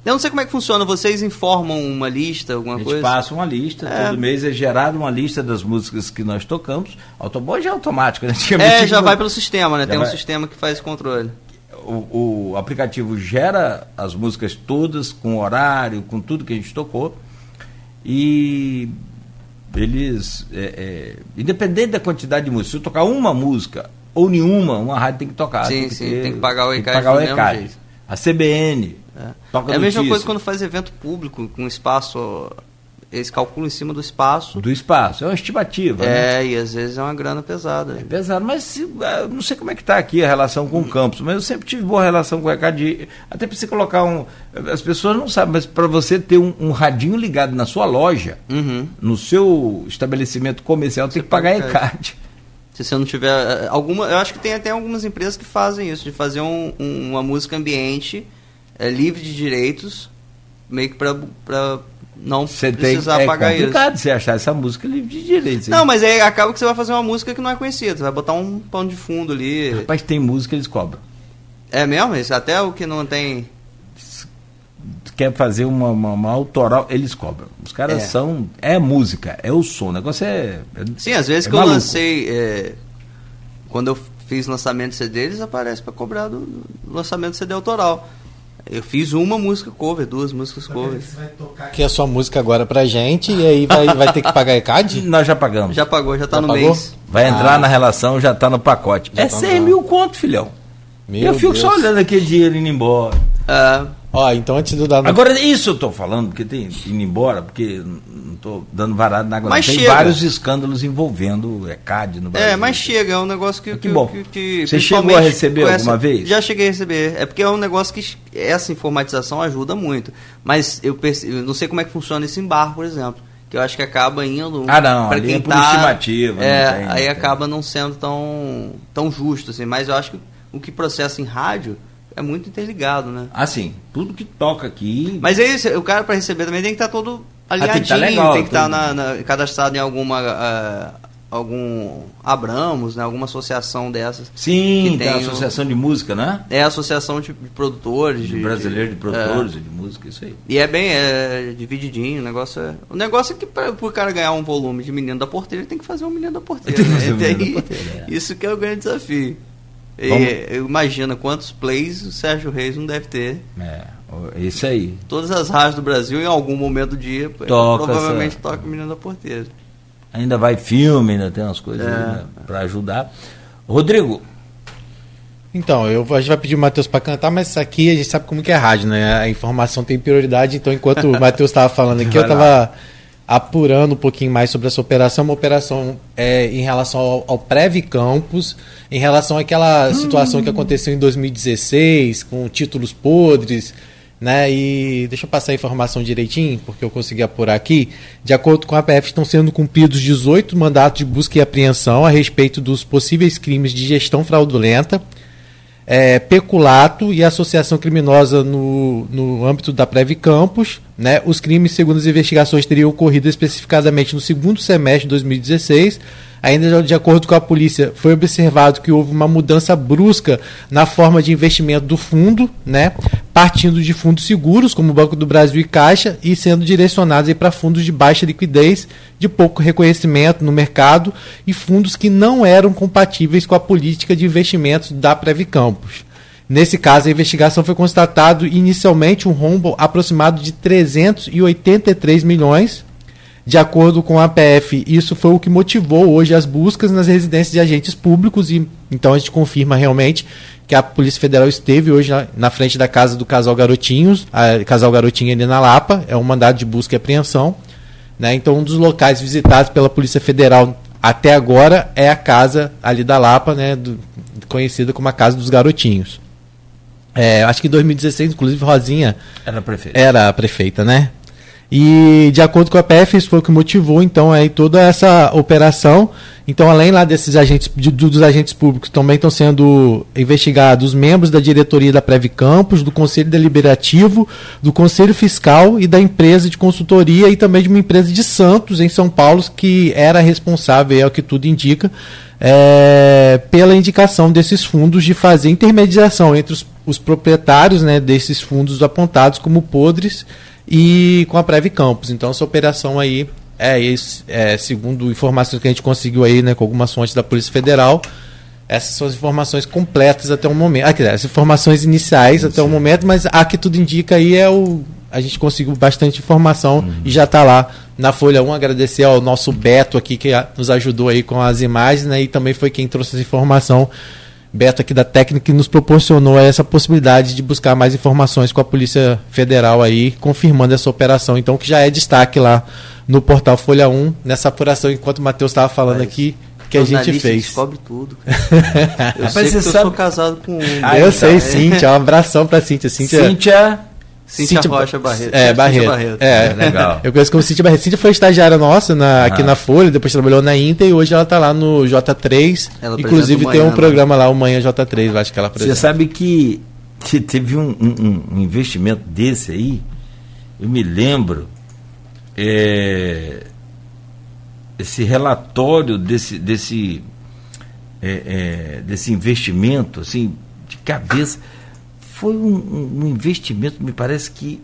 Eu não sei como é que funciona. Vocês informam uma lista, alguma
A gente
coisa?
passa uma lista,
É.
todo mês é gerada uma lista das músicas que nós tocamos. Autobom já é automático, né?
É, já vai pelo sistema, né?
Já
Tem um
vai.
sistema que faz controle.
o, o aplicativo gera as músicas todas, com horário, com tudo que a gente tocou. E eles, é, é, independente da quantidade de música, se eu tocar uma música ou nenhuma, uma rádio tem que tocar.
Sim,
tem que
sim,
ter-
tem que pagar o
que
ECAD
pagar o ECAD. A CBN
É, É a mesma coisa quando faz evento público, com espaço. Eles calculam em cima do espaço.
do espaço. É uma estimativa. né?
É, e às vezes é uma grana pesada.
É pesado, mas se, ah, não sei como é que está aqui a relação com o campus, mas eu sempre tive boa relação com o ECAD. Até para você colocar um. As pessoas não sabem, mas para você ter um, um radinho ligado na sua loja,
Uhum.
no seu estabelecimento comercial, tem que pagar
paga
ECAD.
Se você não tiver. eh, alguma Eu acho que tem até algumas empresas que fazem isso, de fazer um- um- uma música ambiente é, livre de direitos, meio que pra, pra não
Você tem
precisar
é
pagar isso.
complicado você achar essa música livre de direitos.
Não, mas aí acaba que você vai fazer uma música que não é conhecida. Você vai botar um pão de fundo ali.
Rapaz, tem música eles cobram.
É mesmo? Isso até o que não tem.
Quer fazer uma, uma, uma autoral, eles cobram. Os caras
É.
são. É música, é o som. O negócio é. é-
Sim, às vezes
é
que eu
maluco.
lancei. é, quando eu fiz lançamento de CD, eles aparecem pra cobrar do, do lançamento de CD autoral. Eu fiz uma música cover, duas músicas cover.
Aqui a sua música agora pra gente e aí vai, vai ter que pagar ECAD?
Nós já pagamos.
Já pagou, já tá
Já
no
pagou?
mês.
Vai entrar
Ah.
na relação, já tá no pacote.
Já
é
tá
100
no-
mil conto, filhão.
Meu
eu fico só
Deus.
olhando aquele dinheiro indo embora.
Ah,
Ó, então antes dar no-
Agora, isso eu tô falando, porque tem indo embora, porque não tô dando varado na água.
Mas.
Tem
chega.
vários escândalos envolvendo o ECAD no Brasil.
é, mas chega, é um negócio que.
Que bom.
que
Você chegou a receber
com
alguma vez?
Já cheguei a receber. É porque é um negócio que essa informatização ajuda muito. Mas eu, perce- eu não sei como é que funciona esse embargo, por exemplo. Que eu acho que acaba indo.
Ah, não,
pra
ali
quem
é por
tá,
estimativa,
É,
não tem, não
aí
tem.
acaba não sendo tão, tão justo, assim. Mas eu acho que o que processa em rádio é muito interligado, né?
Assim, tudo que toca aqui.
Mas é isso, o cara para receber também tem que estar todo
tem que
alinhadinho,
tá legal,
tem que estar
tudo.
na- na- cadastrado em alguma ah, algum Abramos, né, alguma associação dessas.
Sim, tem a
o-
Associação de Música, né?
É a associação de, de produtores,
De
de,
brasileiro de produtores
é.
de música, isso aí.
e é bem é, divididinho, o negócio é. O negócio é que para o cara ganhar um volume de menino da porteira, ele tem que fazer um menino da porteira. Né?
Menino
Tem-
da Porteira, é.
Isso que é o grande desafio. E, imagina quantos plays o Sérgio Reis não deve ter.
É, isso aí.
Todas as rádios do Brasil, em algum momento do dia,
Toca
provavelmente
essa-
toca o Menino da Porteira.
Ainda vai filme, ainda tem umas coisas
É.
aí, né, pra ajudar. Rodrigo,
Então, eu, a gente vai pedir o Matheus para cantar, mas isso aqui a gente sabe como que é rádio, né? A informação tem prioridade, então enquanto o Matheus estava falando aqui, eu estava apurando um pouquinho mais sobre essa operação, uma operação é, em relação ao, ao Preve Campus, em relação àquela situação que aconteceu em 2016, com títulos podres, né? E deixa eu passar a informação direitinho, porque eu consegui apurar aqui. De acordo com a PF, estão sendo cumpridos 18 mandatos de busca e apreensão a respeito dos possíveis crimes de gestão fraudulenta, é, peculato e associação criminosa no, no âmbito da Preve Campos. Né? Os crimes, segundo as investigações, teriam ocorrido especificadamente no segundo semestre de 2016. Ainda de acordo com a polícia, foi observado que houve uma mudança brusca na forma de investimento do fundo, né? partindo de fundos seguros, como o Banco do Brasil e Caixa, e sendo direcionados para fundos de baixa liquidez, de pouco reconhecimento no mercado e fundos que não eram compatíveis com a política de investimentos da Preve Campos. Nesse caso, a investigação foi constatado inicialmente um rombo aproximado de 383 milhões. De acordo com a APF, isso foi o que motivou hoje as buscas nas residências de agentes públicos e então a gente confirma realmente que a Polícia Federal esteve hoje na, na frente da casa do casal Garotinhos, a casal Garotinho ali na Lapa, é um mandado de busca e apreensão. Né? Então, um dos locais visitados pela Polícia Federal até agora é a casa ali da Lapa, né? do- conhecida como a Casa dos Garotinhos. É, acho que em 2016, inclusive, Rosinha
era prefeito.
era a prefeita, né? E de acordo com a PF, isso foi o que motivou então aí toda essa operação. Então, além lá desses agentes, de, dos agentes públicos, também estão sendo investigados membros da diretoria da Preve Campos, do Conselho Deliberativo, do Conselho Fiscal e da empresa de consultoria e também de uma empresa de Santos, em São Paulo, que era responsável, é o que tudo indica, é, pela indicação desses fundos de fazer intermediação entre os, os proprietários né, desses fundos apontados como podres e com a Preve Campos. Então, essa operação aí é, esse, é, segundo informações que a gente conseguiu aí, né, com algumas fontes da Polícia Federal, essas são as informações completas até o momento. Ah, as informações iniciais até o momento, mas a que tudo indica aí é o. A gente conseguiu bastante informação uhum. e já está lá na Folha 1. Agradecer ao nosso Beto aqui que nos ajudou aí com as imagens, né? E também foi quem trouxe essa informação. Beto aqui da técnica que nos proporcionou essa possibilidade de buscar mais informações com a Polícia Federal aí, confirmando essa operação. Então, que já é destaque lá no portal Folha 1, nessa apuração, enquanto o Matheus estava falando Mas, aqui, que a gente fez.
descobre tudo, cara. Eu sei que eu sabe... sou casado com um.
Ah, eu sei, Cíntia. Um abração pra Cíntia. Cíntia.
Cíntia. Cíntia Rocha Barreto.
É, Barreto. Barreto. É, é, legal. Eu conheço como Cíntia Barreto. Cíntia foi estagiária nossa na, aqui na Folha, depois trabalhou na Inter e hoje ela está lá no J3. Ela Inclusive tem um programa lá, o Manhã J3, eu acho que ela
apresenta. Você sabe que, que teve um, um, um investimento desse aí, eu me lembro, é, esse relatório desse, desse, é, é, desse investimento, assim, de cabeça, foi um, um, investimento, me parece que,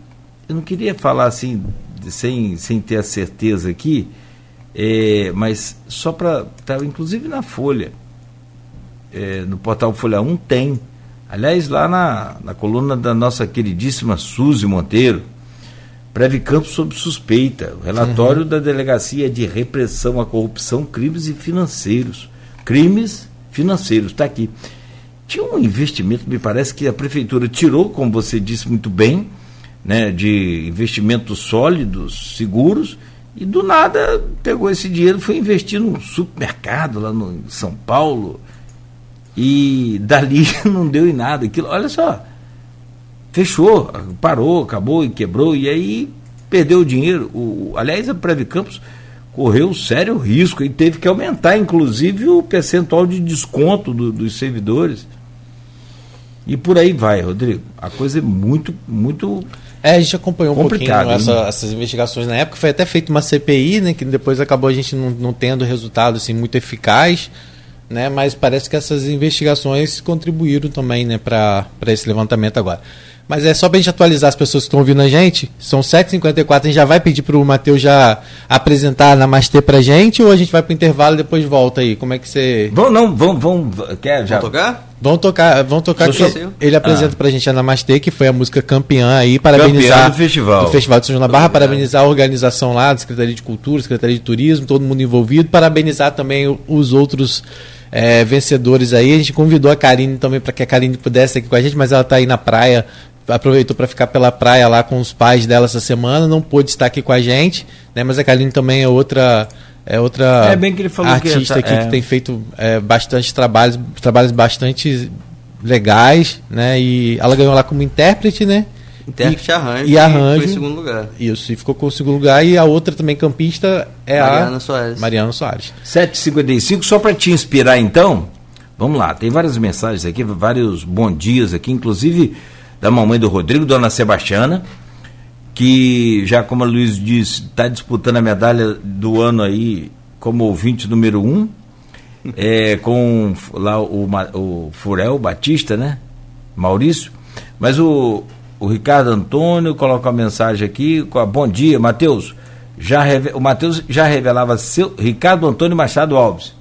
eu não queria falar assim, sem, sem ter a certeza aqui, é, mas só para. Tá, inclusive na Folha, é, no portal Folha 1 tem. Aliás, lá na, na coluna da nossa queridíssima Suzy Monteiro, Preve Campos sob suspeita. Relatório uhum. da Delegacia de Repressão à Corrupção, Crimes e Financeiros. Crimes financeiros, está aqui. Tinha um investimento, me parece que a prefeitura tirou, como você disse muito bem, né, de investimentos sólidos, seguros, e do nada pegou esse dinheiro e foi investir num supermercado lá no, em São Paulo. E dali não deu em nada. Aquilo, olha só, fechou, parou, acabou e quebrou, e aí perdeu o dinheiro. O, aliás, a Preve Campos correu sério risco e teve que aumentar, inclusive, o percentual de desconto do, dos servidores. E por aí vai, Rodrigo. A coisa é muito, muito.
É, a gente acompanhou um pouquinho essa, essas investigações na época. Foi até feita uma CPI, né? Que depois acabou a gente não, não tendo resultado assim, muito eficaz. Né, mas parece que essas investigações contribuíram também né, para esse levantamento agora. Mas é só para a gente atualizar as pessoas que estão ouvindo a gente. São 7h54, a gente já vai pedir para o Matheus já apresentar a Namastê para a gente ou a gente vai para o intervalo e depois volta aí? Como é que você.
Vamos, não, vamos, vamos. Quer já?
Vamos tocar?
Vão tocar, vão tocar que ele apresenta ah. pra gente a Namastê, que foi a música campeã aí, parabenizar campeã
do festival.
do festival de São João da Barra, parabenizar a organização lá, da Secretaria de Cultura, Secretaria de Turismo, todo mundo envolvido, parabenizar também os outros é, vencedores aí. A gente convidou a Karine também para que a Karine pudesse aqui com a gente, mas ela está aí na praia aproveitou para ficar pela praia lá com os pais dela essa semana, não pôde estar aqui com a gente, né? Mas a Kaline também é outra é outra
é bem que ele falou
artista
que
aqui é. que tem feito é, bastante trabalhos, trabalhos bastante legais, né? E ela ganhou lá como intérprete, né?
Intérprete
e,
arranjo.
E arranjo.
Foi em segundo lugar.
Isso, e ficou com o segundo lugar. E a outra também campista é
Mariana
a
Soares.
Mariana Soares.
7h55, só para te inspirar então, vamos lá, tem várias mensagens aqui, vários bom dias aqui, inclusive da mamãe do Rodrigo, dona Sebastiana, que já como a Luiz disse, está disputando a medalha do ano aí como ouvinte número um, é, com lá o, o Furel Batista, né? Maurício. Mas o, o Ricardo Antônio coloca uma mensagem aqui, com a, bom dia, Matheus. Já o Matheus já revelava seu Ricardo Antônio Machado Alves.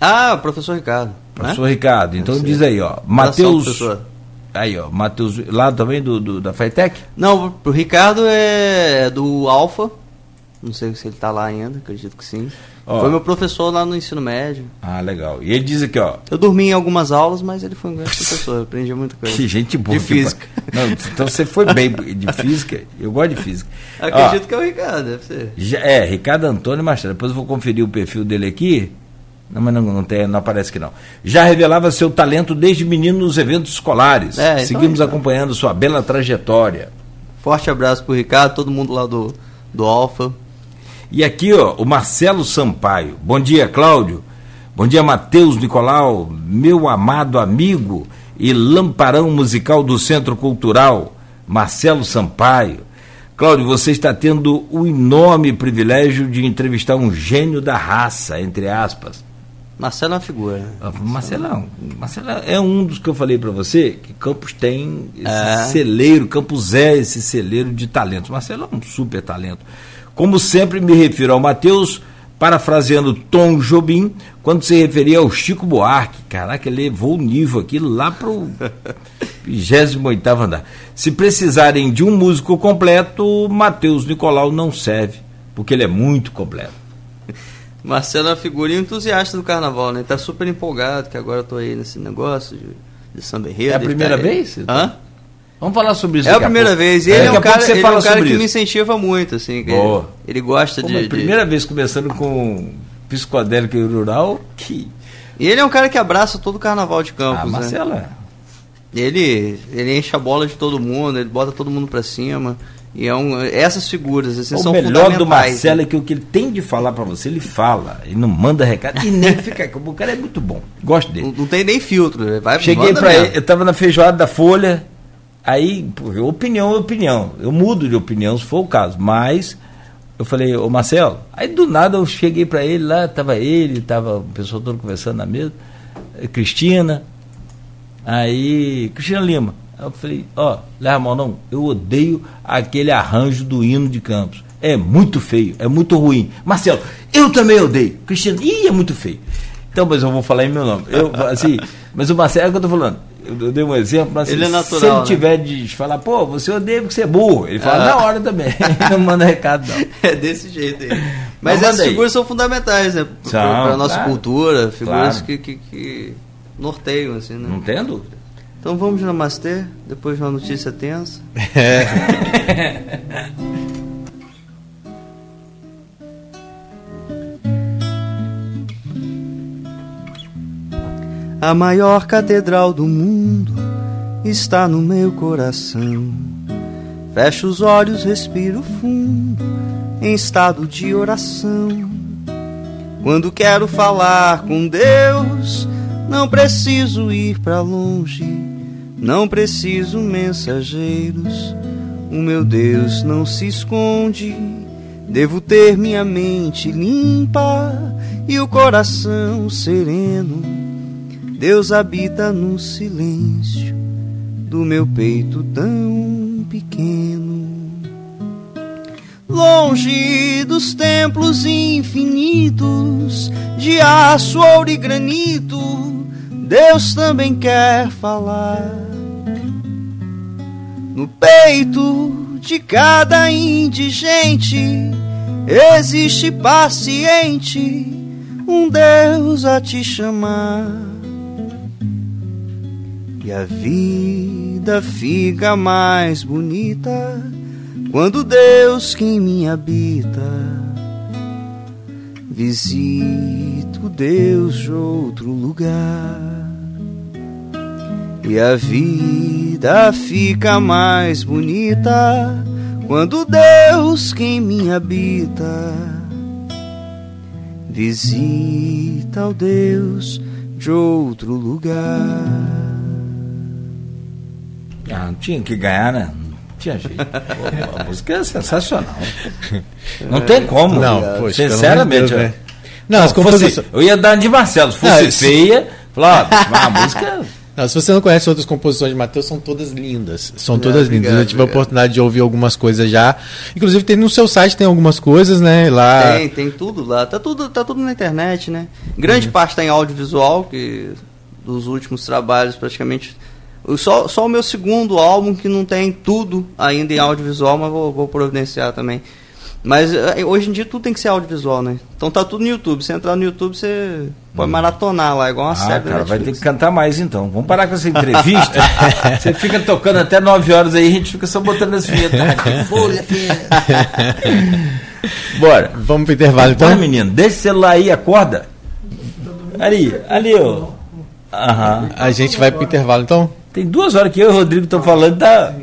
Ah, professor Ricardo. Né?
Professor né? Ricardo. Então diz aí, ó. Matheus Aí, ó, Matheus, lá também do, do, da Fitec?
Não, pro Ricardo é do Alfa. Não sei se ele tá lá ainda, acredito que sim. Ó, foi meu professor lá no ensino médio.
Ah, legal. E ele diz aqui, ó.
Eu dormi em algumas aulas, mas ele foi um grande professor, eu aprendi muita coisa.
Que gente boa.
De física.
Não, então você foi bem de física. Eu gosto de física.
Acredito ó, que é o Ricardo, deve ser.
Já, é, Ricardo Antônio Machado. Depois eu vou conferir o perfil dele aqui. Não, mas não, não, tem, não aparece que não. Já revelava seu talento desde menino nos eventos escolares. É, então Seguimos é, então. acompanhando sua bela trajetória.
Forte abraço pro Ricardo, todo mundo lá do, do Alfa.
E aqui, ó, o Marcelo Sampaio. Bom dia, Cláudio. Bom dia, Matheus Nicolau, meu amado amigo e lamparão musical do Centro Cultural, Marcelo Sampaio. Cláudio, você está tendo o enorme privilégio de entrevistar um gênio da raça, entre aspas.
Marcelo é uma figura. Né?
Ah, Marcelão, Marcelo é um dos que eu falei para você, que Campos tem esse é. celeiro, Campos é esse celeiro de talentos. Marcelo é um super talento. Como sempre, me refiro ao Matheus, parafraseando Tom Jobim, quando se referia ao Chico Buarque. Caraca, ele levou o nível aqui lá para o 28 andar. Se precisarem de um músico completo, Matheus Nicolau não serve, porque ele é muito completo.
Marcelo é uma figurinha entusiasta do carnaval, né? Ele tá super empolgado, que agora eu tô aí nesse negócio de, de samba enredo.
É a primeira
tá
vez?
Hã?
Vamos falar sobre isso.
É a primeira
a
vez. E
é,
ele é um cara, ele é um cara que
isso.
me incentiva muito, assim.
Boa.
Ele, ele gosta
Pô,
de, de.
Primeira vez começando com psicodélico e rural, que.
E ele é um cara que abraça todo o carnaval de Campos. Ah,
Marcela.
Né? Ele, ele enche a bola de todo mundo, ele bota todo mundo pra cima. E é um, essas figuras assim,
o
são
melhor do Marcelo né? é que o que ele tem de falar para você, ele fala. Ele não manda recado e nem fica. O cara é muito bom. Gosto dele.
Não, não tem nem filtro. Vai,
Cheguei para ele, eu tava na feijoada da Folha. Aí, opinião é opinião. Eu mudo de opinião se for o caso. Mas eu falei, ô Marcelo, aí do nada eu cheguei para ele lá, tava ele, tava o pessoal todo conversando na mesa, Cristina, aí, Cristina Lima. Eu falei, ó, oh, não, eu odeio aquele arranjo do hino de Campos. É muito feio, é muito ruim. Marcelo, eu também odeio. Cristina, ih, é muito feio. Então, mas eu vou falar em meu nome. Eu, assim, mas o Marcelo é o que eu tô falando. Eu, eu dei um exemplo, mas
ele
assim,
é natural,
se ele
né?
tiver de falar, pô, você odeia porque você é burro, ele fala ah. na hora também. não manda recado, não.
É desse jeito aí. Mas, mas essas figuras são fundamentais, né? Para a nossa claro, cultura, figuras claro. que, que, que, norteiam, assim, né?
Não tem dúvida.
Então vamos Namastê, depois de uma notícia tensa. A maior catedral do mundo está no meu coração. Fecho os olhos, respiro fundo, em estado de oração. Quando quero falar com Deus, não preciso ir para longe, não preciso mensageiros. O meu Deus não se esconde. Devo ter minha mente limpa e o coração sereno Deus habita no silêncio do meu peito tão pequeno. Longe dos templos infinitos de aço, ouro e granito, Deus também quer falar. No peito de cada indigente existe paciente um Deus a te chamar. E a vida fica mais bonita quando Deus que mim habita. Visito Deus de outro lugar. E a vida fica mais bonita quando Deus que em mim habita. Visita o Deus de outro lugar.
Ah, não tinha que ganhar, né? Não tinha jeito. Pô, a música é sensacional. Não tem como.
Não, poxa,
sinceramente.
Deus, né?
Não, as composições... Fosse, eu ia dar de Marcelo. Se fosse não, feia, falar, a música.
Não, se você não conhece outras composições de Matheus, são todas lindas. São todas lindas. Obrigado, eu tive a oportunidade de ouvir algumas coisas já. Inclusive, tem no seu site tem algumas coisas, né? Lá...
Tem, tem tudo lá. Tá tudo, tá tudo na internet, né? Grande uhum. parte está em audiovisual, que dos últimos trabalhos praticamente só, só o meu segundo álbum que não tem tudo ainda em audiovisual, mas vou, vou providenciar também. Mas eh, hoje em dia tudo tem que ser audiovisual, né? Então tá tudo no YouTube. Se entrar no YouTube, você pode hum. maratonar lá, igual uma ah, série.
Cara, vai ter que cantar mais então. Vamos parar com essa entrevista. você fica tocando até 9 horas aí, a gente fica só botando as vinhetas. Folha, Bora.
Vamos pro intervalo então.
Bora, menino, deixa o celular aí, acorda. Ali, ali, ó.
Aham. A gente vai pro intervalo então?
Tem duas horas que eu e o Rodrigo estão falando, tá.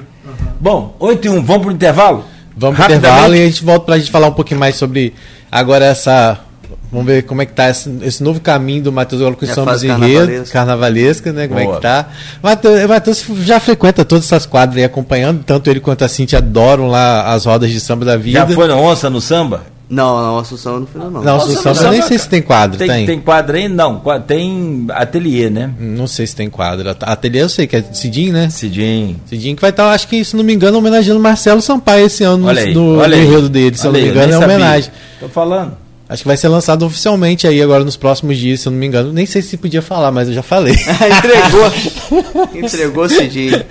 Bom, 8 e 1, vamos pro intervalo?
Vamos pro intervalo e a gente volta pra gente falar um pouquinho mais sobre agora essa. Vamos ver como é que tá esse, esse novo caminho do Matheus agora com
É a
Samba
fase
Enredo,
carnavalesca.
carnavalesca, né? Como é
Boa.
que tá. Matheus, Matheus já frequenta todas essas quadras aí acompanhando, tanto ele quanto a Cintia adoram lá as rodas de samba da vida.
Já foi na onça no samba?
Não, não, Assunção não foi não.
Não, Assunção,
no
eu nem sei se tem quadro,
Tem,
tem.
tem quadra aí? Não, tem ateliê, né?
Não sei se tem quadro. Ateliê eu sei que é Cidinho, né?
Cidinho.
Cidinho que vai estar, acho que, se não me engano, homenageando Marcelo Sampaio esse ano
Olha aí,
no,
olha
no
aí.
enredo dele. Se eu
Olha
não me engano, é
sabia.
homenagem.
Tô falando.
Acho que vai ser lançado oficialmente aí agora nos próximos dias, se eu não me engano. Nem sei se podia falar, mas eu já falei.
Entregou. Entregou Cidinho.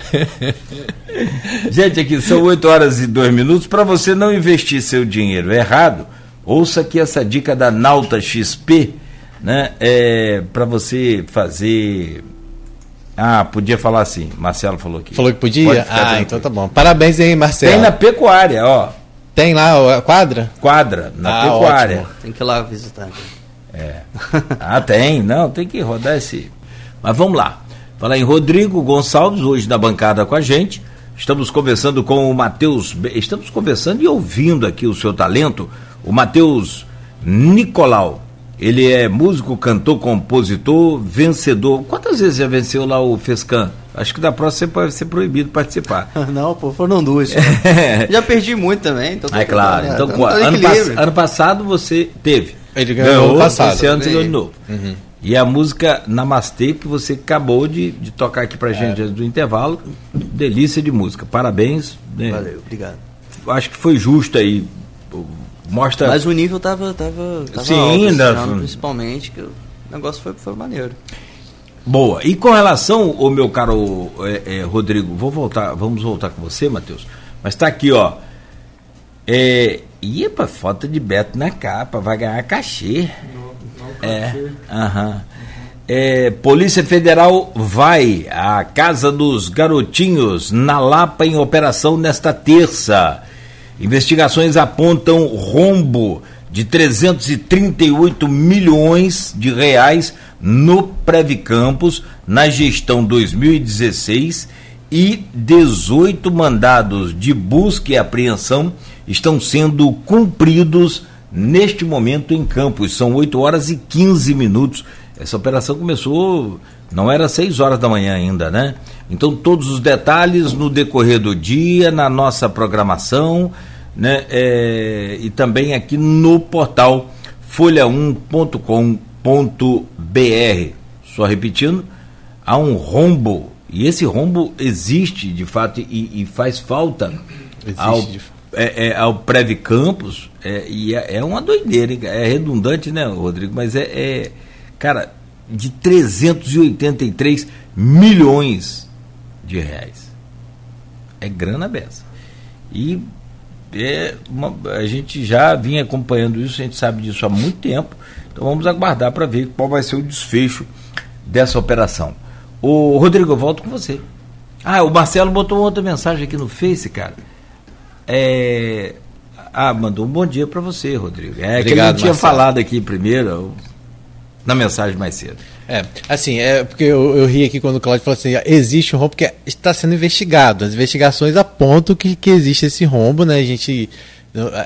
Gente, aqui são 8 horas e 2 minutos. Para você não investir seu dinheiro errado, ouça aqui essa dica da Nauta XP, né? É, para você fazer. Ah, podia falar assim. Marcelo falou aqui.
Falou que podia? Ah,
tranquilo.
então tá bom. Parabéns aí, Marcelo.
Tem na pecuária, ó.
Tem lá a quadra?
Quadra, na
Ah,
pecuária.
ótimo.
Tem que ir lá visitar.
Ah, tem, não, tem que rodar esse. Mas vamos lá. Falar em Rodrigo Gonçalves, hoje na bancada com a gente. Estamos conversando com o Matheus. Estamos conversando e ouvindo aqui o seu talento, o Matheus Nicolau. Ele é músico, cantor, compositor, vencedor. Quantas vezes já venceu lá o Fescan? Acho que da próxima você pode ser proibido participar.
Não, pô, foram duas. só. Já perdi muito também. Então tô
É claro. Então,
né? no
ano, pass- ano passado você teve.
Ele ganhou ano passado.
Esse ano você ganhou de novo. E a música Namastê, que você acabou de, de tocar aqui pra gente antes do intervalo. Delícia de música. Parabéns. né?
Valeu, obrigado.
Acho que foi justo aí. Mostra.
Mas o nível tava, tava, tava
Sim,
alto esse
ainda-
ano, principalmente, que o negócio foi, foi maneiro.
Boa. E com relação, o meu caro é, é, Rodrigo, vou voltar, vamos voltar com você, Matheus. Mas tá aqui, ó. É, e pra foto de Beto na capa, vai ganhar cachê. É, aham. É, Polícia Federal vai à Casa dos Garotinhos, na Lapa, em operação nesta terça. Investigações apontam rombo de 338 milhões de reais no Previcampus na gestão 2016 e 18 mandados de busca e apreensão estão sendo cumpridos neste momento em Campos. São 8 horas e 15 minutos. Essa operação começou, não era 6 horas da manhã ainda, né? Então, todos os detalhes no decorrer do dia, na nossa programação, né? É, e também aqui no portal folha1.com.br. Só repetindo, há um rombo, e esse rombo existe de fato e, e faz falta
Existe,
ao, é, é, ao Prev Campus, é, e é, é uma doideira, hein? é redundante, né, Rodrigo? Mas é, é, cara, de 383 milhões de reais. É grana beça. E é uma- a gente já vinha acompanhando isso, a gente sabe disso há muito tempo. Então vamos aguardar para ver qual vai ser o desfecho dessa operação. O Rodrigo, eu volto com você. Ah, o Marcelo botou outra mensagem aqui no Face, cara. É, ah, mandou um bom dia para você, Rodrigo. É que ele
Obrigado,
tinha
Marcelo.
falado aqui primeiro, na mensagem mais cedo.
É, assim, é porque eu, eu ri aqui quando o Claudio falou assim, existe um rombo que está sendo investigado. As investigações apontam que, que existe esse rombo, né? A gente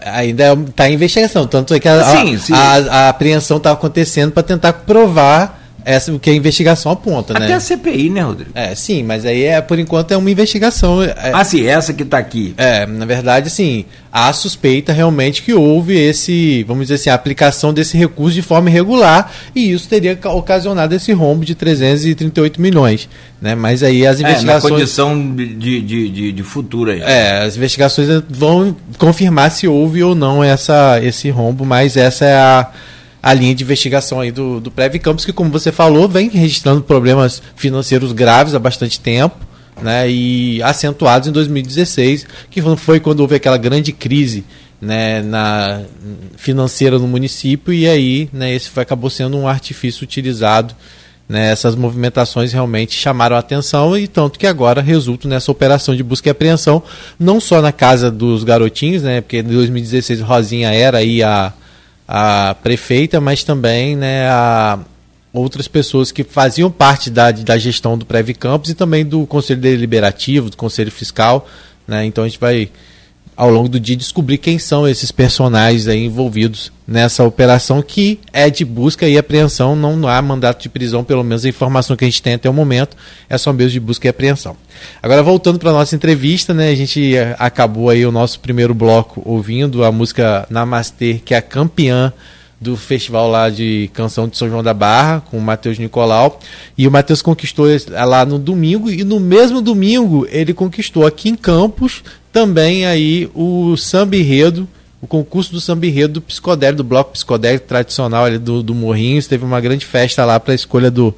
ainda está em investigação, tanto é que a,
Sim,
a- a- a apreensão está acontecendo para tentar provar essa, o que a investigação aponta,
Até
né?
a CPI, né, Rodrigo?
É, sim, mas aí é por enquanto é uma investigação. É,
Ah, sim, essa que está aqui.
é, na verdade, assim, há suspeita realmente que houve esse, vamos dizer assim, a aplicação desse recurso de forma irregular e isso teria ca- ocasionado esse rombo de 338 milhões, né? Mas aí as
É, na
investigações...
condição de, de, de, de futuro aí.
É, as investigações vão confirmar se houve ou não essa, esse rombo, mas essa é a, a linha de investigação aí do, do Prev Campos, que, como você falou, vem registrando problemas financeiros graves há bastante tempo, né, e acentuados em 2016, que foi quando houve aquela grande crise né, na, financeira no município, e aí né, esse foi, acabou sendo um artifício utilizado né, essas movimentações realmente chamaram a atenção e tanto que agora resultam nessa operação de busca e apreensão, não só na casa dos garotinhos, né, porque em 2016 Rosinha era aí a, a prefeita, mas também né, a outras pessoas que faziam parte da, da gestão do Prev Campos e também do Conselho Deliberativo, do Conselho Fiscal. Né, então a gente vai ao longo do dia descobrir quem são esses personagens envolvidos nessa operação que é de busca e apreensão, não há mandato de prisão, pelo menos a informação que a gente tem até o momento é só mesmo de busca e apreensão. Agora voltando para nossa entrevista, né, a gente eh, acabou aí o nosso primeiro bloco ouvindo a música Namastê, que é a campeã do festival lá de canção de São João da Barra, com o Matheus Nicolau. E o Matheus conquistou lá no domingo, e no mesmo domingo ele conquistou aqui em Campos também aí o samba enredo, o concurso do samba enredo do psicodélico, do bloco psicodélico tradicional ali do, do Morrinhos. Teve uma grande festa lá para a escolha do,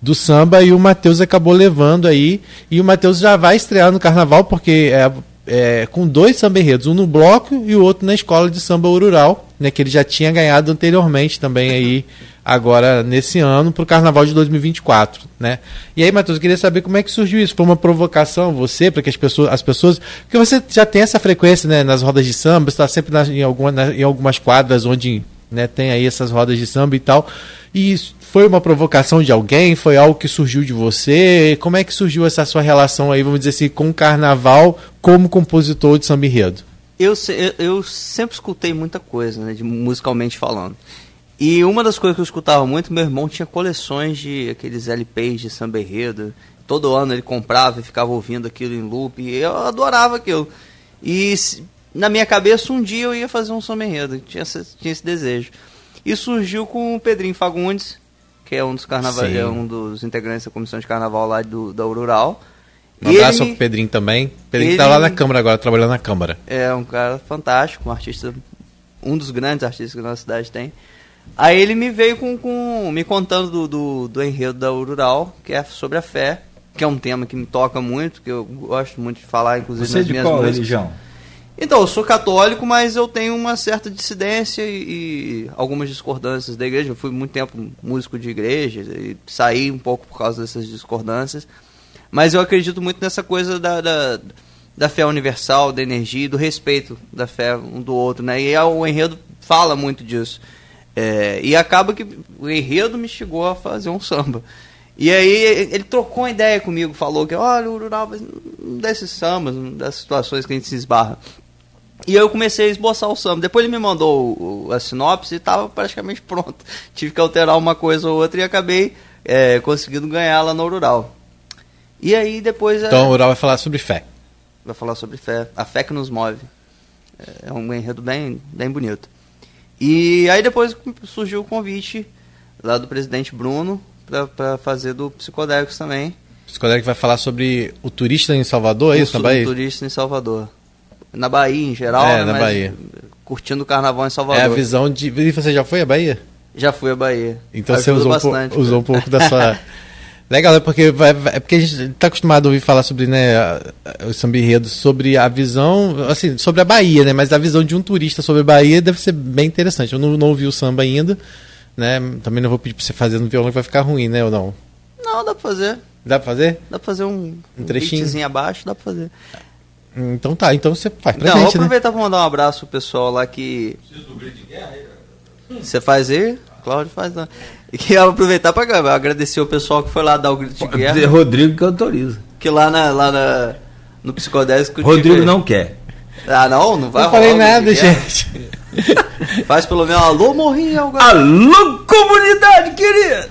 do samba e o Matheus acabou levando aí. E o Matheus já vai estrear no carnaval, porque é, é, com dois samba enredos, um no bloco e o outro na escola de samba rural, né, que ele já tinha ganhado anteriormente também aí agora nesse ano para o Carnaval de 2024, né? E aí, Matheus, eu queria saber como é que surgiu isso. Foi uma provocação você para que as pessoas, as pessoas, porque você já tem essa frequência, né, nas rodas de samba, está sempre na, em, alguma, na, em algumas quadras onde né, tem aí essas rodas de samba e tal. E foi uma provocação de alguém? Foi algo que surgiu de você? Como é que surgiu essa sua relação aí, vamos dizer assim, com o Carnaval como compositor de samba enredo?
Eu, eu, eu sempre escutei muita coisa, né, de, musicalmente falando. E uma das coisas que eu escutava muito, meu irmão tinha coleções de aqueles LPs de samba enredo. Todo ano ele comprava e ficava ouvindo aquilo em loop. E eu adorava aquilo. E na minha cabeça, um dia eu ia fazer um samba enredo. Tinha tinha esse desejo. E surgiu com o Pedrinho Fagundes, que é um dos, carnaval, é um dos integrantes da comissão de carnaval lá do, da Rural.
Um e abraço ele, pro Pedrinho também. Pedrinho ele, tá lá na Câmara agora, trabalhando na Câmara.
É um cara fantástico, um artista, um dos grandes artistas que a nossa cidade tem. Aí ele me veio com, com me contando do, do, do, enredo da Rural, que é sobre a fé, que é um tema que me toca muito, que eu gosto muito de falar, inclusive
Você
nas
de
minhas
qual
músicas.
religião?
Então, eu sou católico, mas eu tenho uma certa dissidência e, e, algumas discordâncias da igreja. Eu fui muito tempo músico de igreja e saí um pouco por causa dessas discordâncias. Mas eu acredito muito nessa coisa da, da, da fé universal, da energia e do respeito da fé um do outro, né? E o enredo fala muito disso. É, e acaba que o enredo me chegou a fazer um samba. E aí ele trocou uma ideia comigo, falou que, olha, o rural não desses sambas, das situações que a gente se esbarra. E eu comecei a esboçar o samba. Depois ele me mandou a sinopse e estava praticamente pronto. Tive que alterar uma coisa ou outra e acabei é, conseguindo ganhar lá no rural. E aí depois...
É então o rural vai falar sobre fé.
Vai falar sobre fé. A fé que nos move. É um enredo bem, bem bonito. E aí depois surgiu o convite lá do presidente Bruno para fazer do Psicodélicos também.
O Psicodélico vai falar sobre o turista em Salvador, é isso, Bahia?
O turista em Salvador. Na Bahia em geral,
é,
né,
na Bahia.
curtindo o carnaval em Salvador.
É a visão de... E você já foi à Bahia?
Já fui à Bahia.
Então você usou, bastante, um, usou um pouco da sua... Legal, é porque, é porque a gente está acostumado a ouvir falar sobre né, o samba enredo, sobre a visão, assim, sobre a Bahia, né? Mas a visão de um turista sobre a Bahia deve ser bem interessante. Eu não, não ouvi o samba ainda, né? Também não vou pedir para você fazer no violão que vai ficar ruim, né? Ou não?
Não, dá para fazer.
Dá para fazer?
Dá para fazer um, um trechinho abaixo, dá para fazer.
Então tá, então você faz pra
não,
gente,
vou né? aproveitar né? para mandar um abraço pro pessoal lá que... Você faz aí? Cláudio faz não. E queria aproveitar para agradecer o pessoal que foi lá dar o grito de guerra.
É Rodrigo que autoriza.
Que lá, na, lá na, no Psicodélico...
Rodrigo não quer.
Ah, não? Não vai
Não falei nada, gente.
Faz pelo menos alô, morrinho.
Alô, comunidade querida!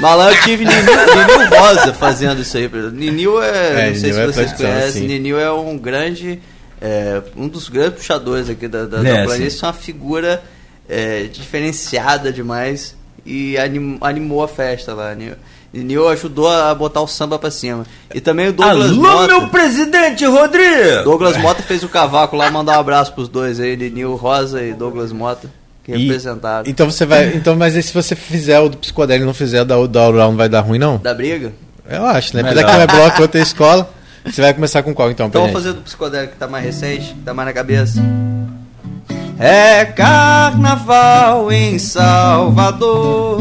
Mas lá eu tive Ninil, Rosa fazendo isso aí. Ninil é,
É,
não sei
Ninil
se
é
vocês conhecem,
sim.
Ninil é um grande, é, um dos grandes puxadores aqui da, da,
É,
da planície, é uma figura é, diferenciada demais e anim- animou a festa lá. Ninil, Ninil ajudou a botar o samba pra cima. E também o Douglas
Alô,
Mota.
meu presidente Rodrigo!
Douglas Mota fez o cavaco lá, mandar um abraço pros dois aí, Ninil Rosa e Douglas Mota, que
E-
representaram.
Então você vai. Então, mas e se você fizer o do psicodélico e não fizer o da, da Aural, não vai dar ruim, não?
Da briga?
Eu acho, né?
Melhor.
Apesar que um é bloco, outro é escola. Você vai começar com qual então,
Então vamos
gente?
fazer do psicodélico que tá mais recente, que tá mais na cabeça. É carnaval em Salvador.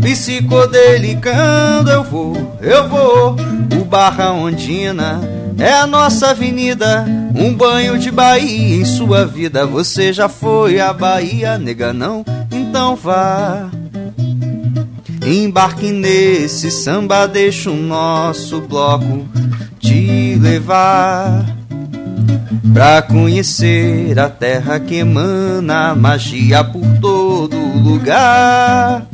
Psicodelicando eu vou, eu vou. O Barra Ondina é a nossa avenida. Um banho de Bahia em sua vida. Você já foi à Bahia, nega não? Então vá. Embarque nesse samba, deixa o nosso bloco te levar. Pra conhecer a terra que emana magia por todo lugar.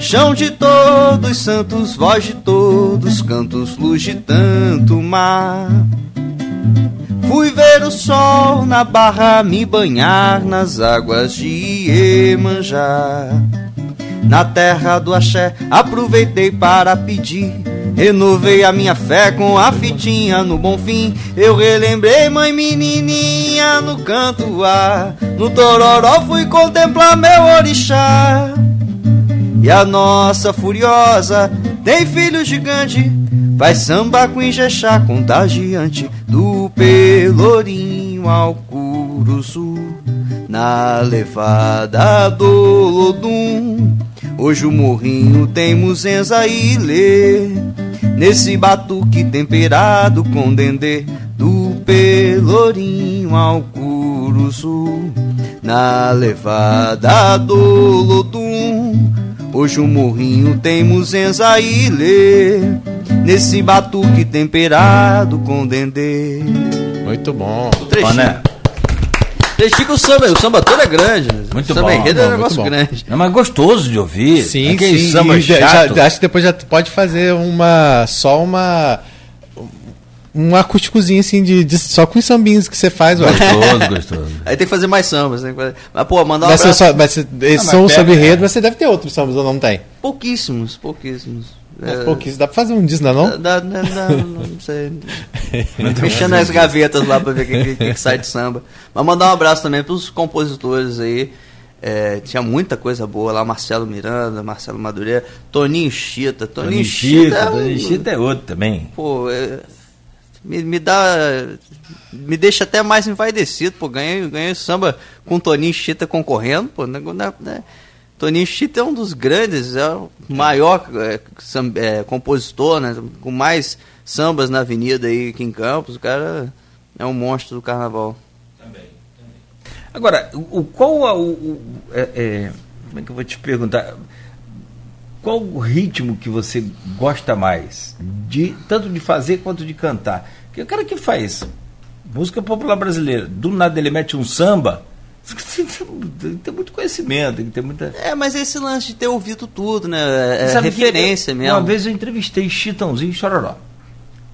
Chão de todos, santos, voz de todos, cantos, luz de tanto mar. Fui ver o sol na barra, me banhar nas águas de Iemanjá. Na terra do axé, aproveitei para pedir. Renovei a minha fé com a fitinha no bom fim. Eu relembrei mãe menininha no canto ar. No tororó fui contemplar meu orixá. E a nossa furiosa tem filho gigante. Vai samba com Ijexá contagiante do Pelourinho ao Curuçu. Na levada do Lodum, hoje o morrinho tem muzenza e lê. Nesse batuque temperado com dendê do Pelourinho ao Curuçu. Na levada do Lodum, hoje o morrinho tem muzenza e lê. Nesse batuque temperado com dendê.
Muito bom.
Trechinho que o samba, o samba todo é grande. né?
Muito
o samba
bom,
enredo é um negócio grande.
Não, mas gostoso de ouvir.
Sim,
Aquele
sim.
samba chato.
já- acho que depois já pode fazer uma. Só uma. Um acústicozinho assim de, de- só com os sambinhos que você faz, ué.
Gostoso, gostoso.
Aí tem que fazer mais sambas. Tem que fazer... Mas, pô, mandar um
Mas,
abraço.
só, mas você- esses são os
pega,
samba enredo,
é.
mas você deve ter outros sambas ou não tem?
Pouquíssimos, pouquíssimos.
Mas
É,
pouquinhos. Dá pra fazer um disco, não? é não?
Dá, dá, dá, não sei. Mexendo nas gavetas lá pra ver o que, que- que sai de samba. Mas mandar um abraço também pros compositores aí. É, tinha muita coisa boa lá, Marcelo Miranda, Marcelo Madureira, Toninho Chita. Toninho,
Toninho
Chita,
Chita,
é um-
Toninho Chita é outro também.
Pô, é, me, me dá. Me deixa até mais envaidecido, pô. Ganhei, ganhei samba com Toninho Chita concorrendo, pô. Né, né, né. Toninho Chita é um dos grandes, é o maior é, é, compositor, né? Com mais sambas na avenida aí aqui em Campos. O cara é um monstro do carnaval.
Agora, o, o- qual a- o, o- é- é, como é que eu vou te perguntar? Qual o ritmo que você gosta mais, de tanto de fazer quanto de cantar? Porque o cara que faz música popular brasileira, do nada ele mete um samba, tem que ter muito conhecimento, tem que ter muita.
É, mas esse lance de ter ouvido tudo, né? É
Sabe que
referência
eu-
mesmo.
Uma vez eu entrevistei Chitãozinho e Chororó.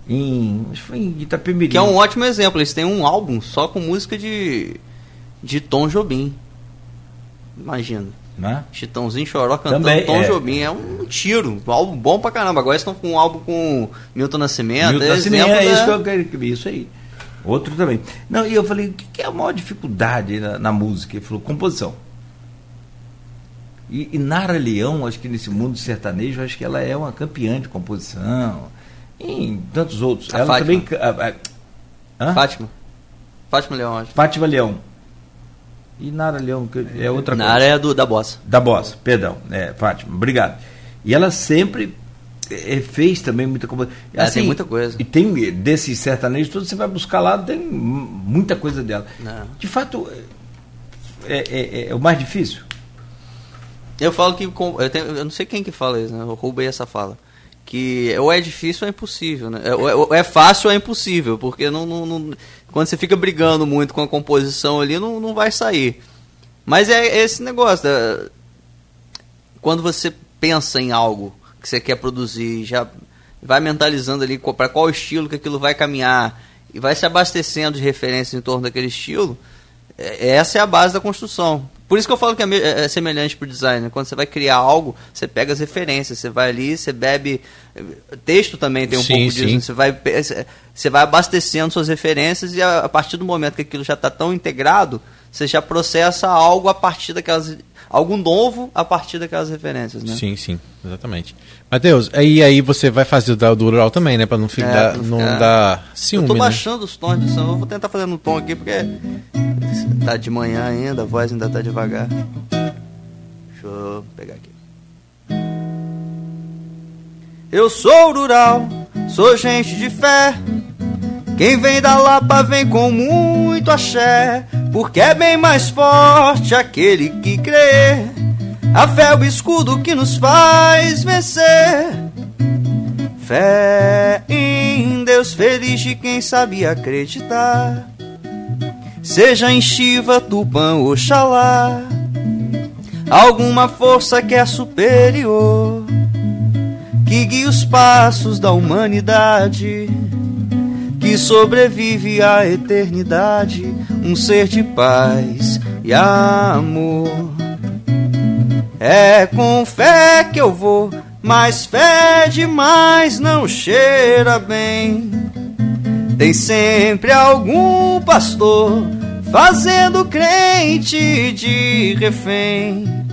Em, acho que foi em Itapemirim.
Que é um ótimo exemplo. Eles têm um álbum só com música de, de Tom Jobim. Imagina.
Né?
Chitãozinho Choró cantando
Também,
Tom
é.
Jobim. É um tiro. Um álbum bom pra caramba. Agora estão com um álbum com Milton Nascimento.
Milton
é
Nascimento, é isso
da-
que eu quero. Isso aí. Outro também. Não, e eu falei, o que é a maior dificuldade na, na música? Ele falou, composição. E, e Nara Leão, acho que nesse mundo sertanejo, acho que ela é uma campeã de composição. E em tantos outros.
A
ela
Fátima.
também. a- a-?
Fátima. Fátima Leão, acho.
Fátima Leão. E Nara Leão, que é outra
Na
coisa.
área do, da bossa.
Da Bossa, perdão. É, Fátima, obrigado. E ela sempre eh, fez também muita composição.
É, tem muita coisa.
E tem desses sertanejos todos, você vai buscar lá, tem muita coisa dela.
Não.
De fato, é, é- é o mais difícil.
Eu falo que. Eu, tenho- eu não sei quem que fala isso, né? Eu roubei essa fala. Que ou é difícil ou é impossível, né? É, ou é- ou é fácil ou é impossível, porque não, não- não- quando você fica brigando muito com a composição ali, não, não vai sair. Mas é esse negócio. da- quando você pensa em algo que você quer produzir, já vai mentalizando ali para qual estilo que aquilo vai caminhar e vai se abastecendo de referências em torno daquele estilo, é- essa é a base da construção. Por isso que eu falo que é, me- é semelhante pro design. né? Quando você vai criar algo, você pega as referências, você vai ali, você bebe. Texto também tem um
Sim,
pouco disso.
sim.
né? Você vai, você vai abastecendo suas referências e a, a partir do momento que aquilo já está tão integrado, você já processa algo a partir daquelas. Algo novo a partir daquelas referências, né?
Sim, sim, exatamente. Matheus, aí, aí você vai fazer o do rural também, né? Pra não, ficar,
É, pra não
não
ficar-
dar ciúme,
eu tô
né?
baixando os tons de som. Eu vou tentar fazer no tom aqui porque tá de manhã ainda, a voz ainda tá devagar. Deixa eu pegar aqui. Eu sou rural, sou gente de fé. Quem vem da Lapa vem com muito axé, porque é bem mais forte aquele que crê. A fé é o escudo que nos faz vencer. Fé em Deus feliz de quem sabia acreditar. Seja em Shiva, Tupã, Oxalá. Alguma força que é superior, que guia os passos da humanidade, que sobrevive à eternidade, um ser de paz e amor. É com fé que eu vou, mas fé demais não cheira bem. Tem sempre algum pastor fazendo crente de refém.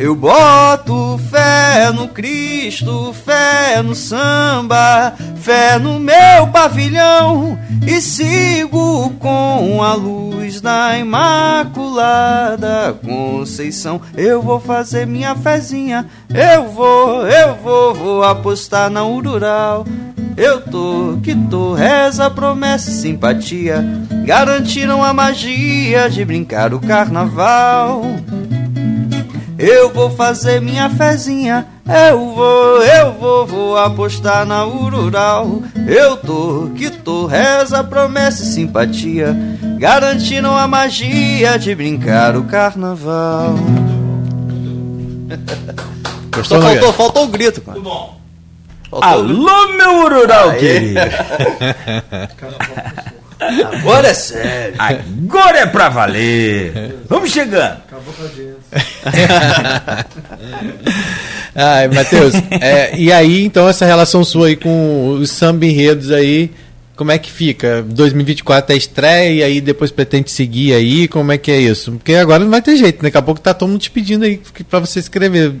Eu boto fé no Cristo, fé no samba, fé no meu pavilhão e sigo com a luz da Imaculada Conceição. Eu vou fazer minha fezinha, eu vou, eu vou, vou apostar na Urural. Eu tô, que tô, reza, promessa e simpatia garantiram a magia de brincar o carnaval. Eu vou fazer minha fezinha, eu vou, eu vou, vou apostar na Urural. Eu tô, que tô, reza, promessa e simpatia, garantiram a magia de brincar o carnaval.
Gostou,
faltou, faltou o grito, cara. Muito bom.
Alô, meu Urural, querido.
Agora é sério.
Agora é pra valer. Vamos chegando. Acabou com a audiência.
Ai, Matheus, é, e aí, então, essa relação sua aí com os samba enredos aí, como é que fica? 2024 é estreia e aí depois pretende seguir aí? Como é que é isso? Porque agora não vai ter jeito, né? Daqui a pouco tá todo mundo te pedindo aí pra você escrever.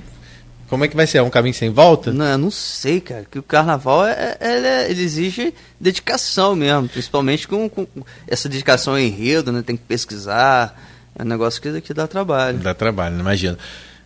Como é que vai ser? É um caminho sem volta?
Não, não sei, cara. Que o carnaval é, é, ele exige dedicação mesmo, principalmente com, com essa dedicação ao enredo, né? Tem que pesquisar. É um negócio que, que dá trabalho.
Dá trabalho, imagino.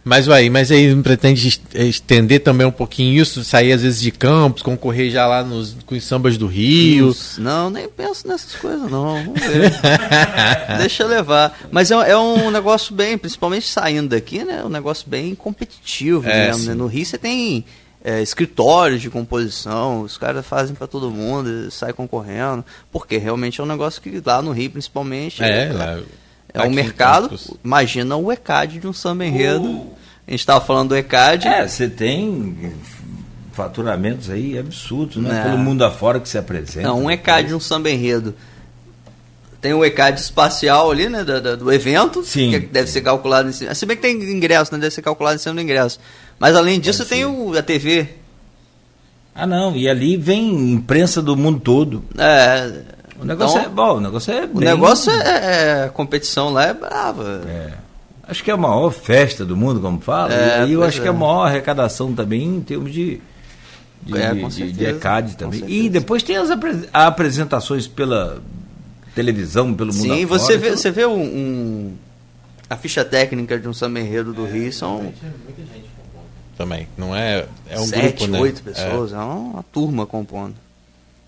Mas aí, mas aí pretende estender também um pouquinho isso, sair às vezes de campos, concorrer já lá nos com os sambas do Rio.
Não, nem penso nessas coisas não. Vamos ver. Deixa levar. Mas é, é, um negócio bem, principalmente saindo daqui, né? Um negócio bem competitivo é, mesmo. Né? No Rio você tem é, escritórios de composição, os caras fazem para todo mundo, sai concorrendo, porque realmente é um negócio que lá no Rio principalmente
é, é lá
é um mercado. Imagina o ECAD de um samba enredo. Uh. A gente estava falando do ECAD.
É, você tem faturamentos aí absurdos, né? É. Pelo mundo afora que se apresenta.
Não, um ECAD de um samba enredo. Tem o ECAD espacial ali, né? Do, do evento.
Sim.
Que deve ser calculado em cima. Se bem que tem ingresso, né? Deve ser calculado em cima do ingresso. Mas além disso, tem o, a TV.
Ah, não. E ali vem imprensa do mundo todo.
É.
O negócio então, é bom, o negócio é
bem... O negócio é, é, a competição lá é brava.
É. Acho que é a maior festa do mundo, como fala. É, e eu acho é. que é a maior arrecadação também em termos de, de, é, de, de ECAD também. E depois tem as apresentações pela televisão, pelo mundo
Sim, afora, você vê, então... você vê um, um, a ficha técnica de um samba enredo do Rio são... Muita gente
também. Não é, é um
Sete,
grupo, né?
oito pessoas, é. é uma turma compondo.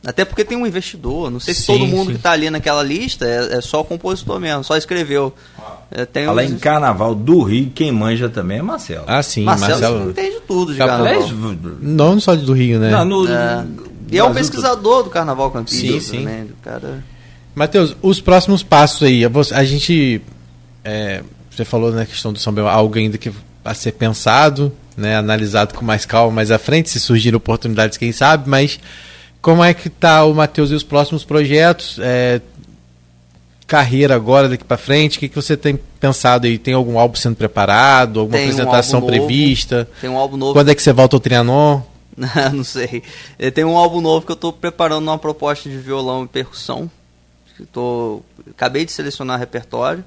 Até porque tem um investidor. Não sei se sim, todo mundo sim. que está ali naquela lista é, é, só o compositor mesmo, só escreveu.
É, tem Fala em Carnaval do Rio, quem manja também é Marcelo.
Ah, sim,
Marcelo. Marcelo entende tudo de Carnaval.
Não só do Rio, né? Não, no,
é, e é um pesquisador do Carnaval Campista sim, sim. também. Cara...
Matheus, os próximos passos aí. A gente. É, você falou na questão do São Bento, algo ainda que a ser pensado, né, analisado com mais calma mais à frente, se surgirem oportunidades, quem sabe, mas como é que tá o Matheus e os próximos projetos? É, carreira agora daqui para frente? O que, que você tem pensado aí? Tem algum álbum sendo preparado? Alguma tem apresentação um prevista?
Tem um álbum novo.
Quando é que você volta ao Trianon?
não sei. Tem um álbum novo que eu estou preparando uma proposta de violão e percussão. Tô, acabei de selecionar repertório.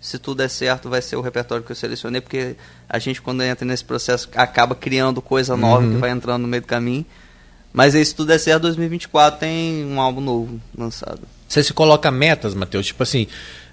Se tudo der certo, vai ser o repertório que eu selecionei, porque a gente, quando entra nesse processo, acaba criando coisa nova uhum. que vai entrando no meio do caminho. Mas aí, se tudo der certo, 2024 tem um álbum novo lançado.
Você se coloca metas, Matheus? Tipo assim,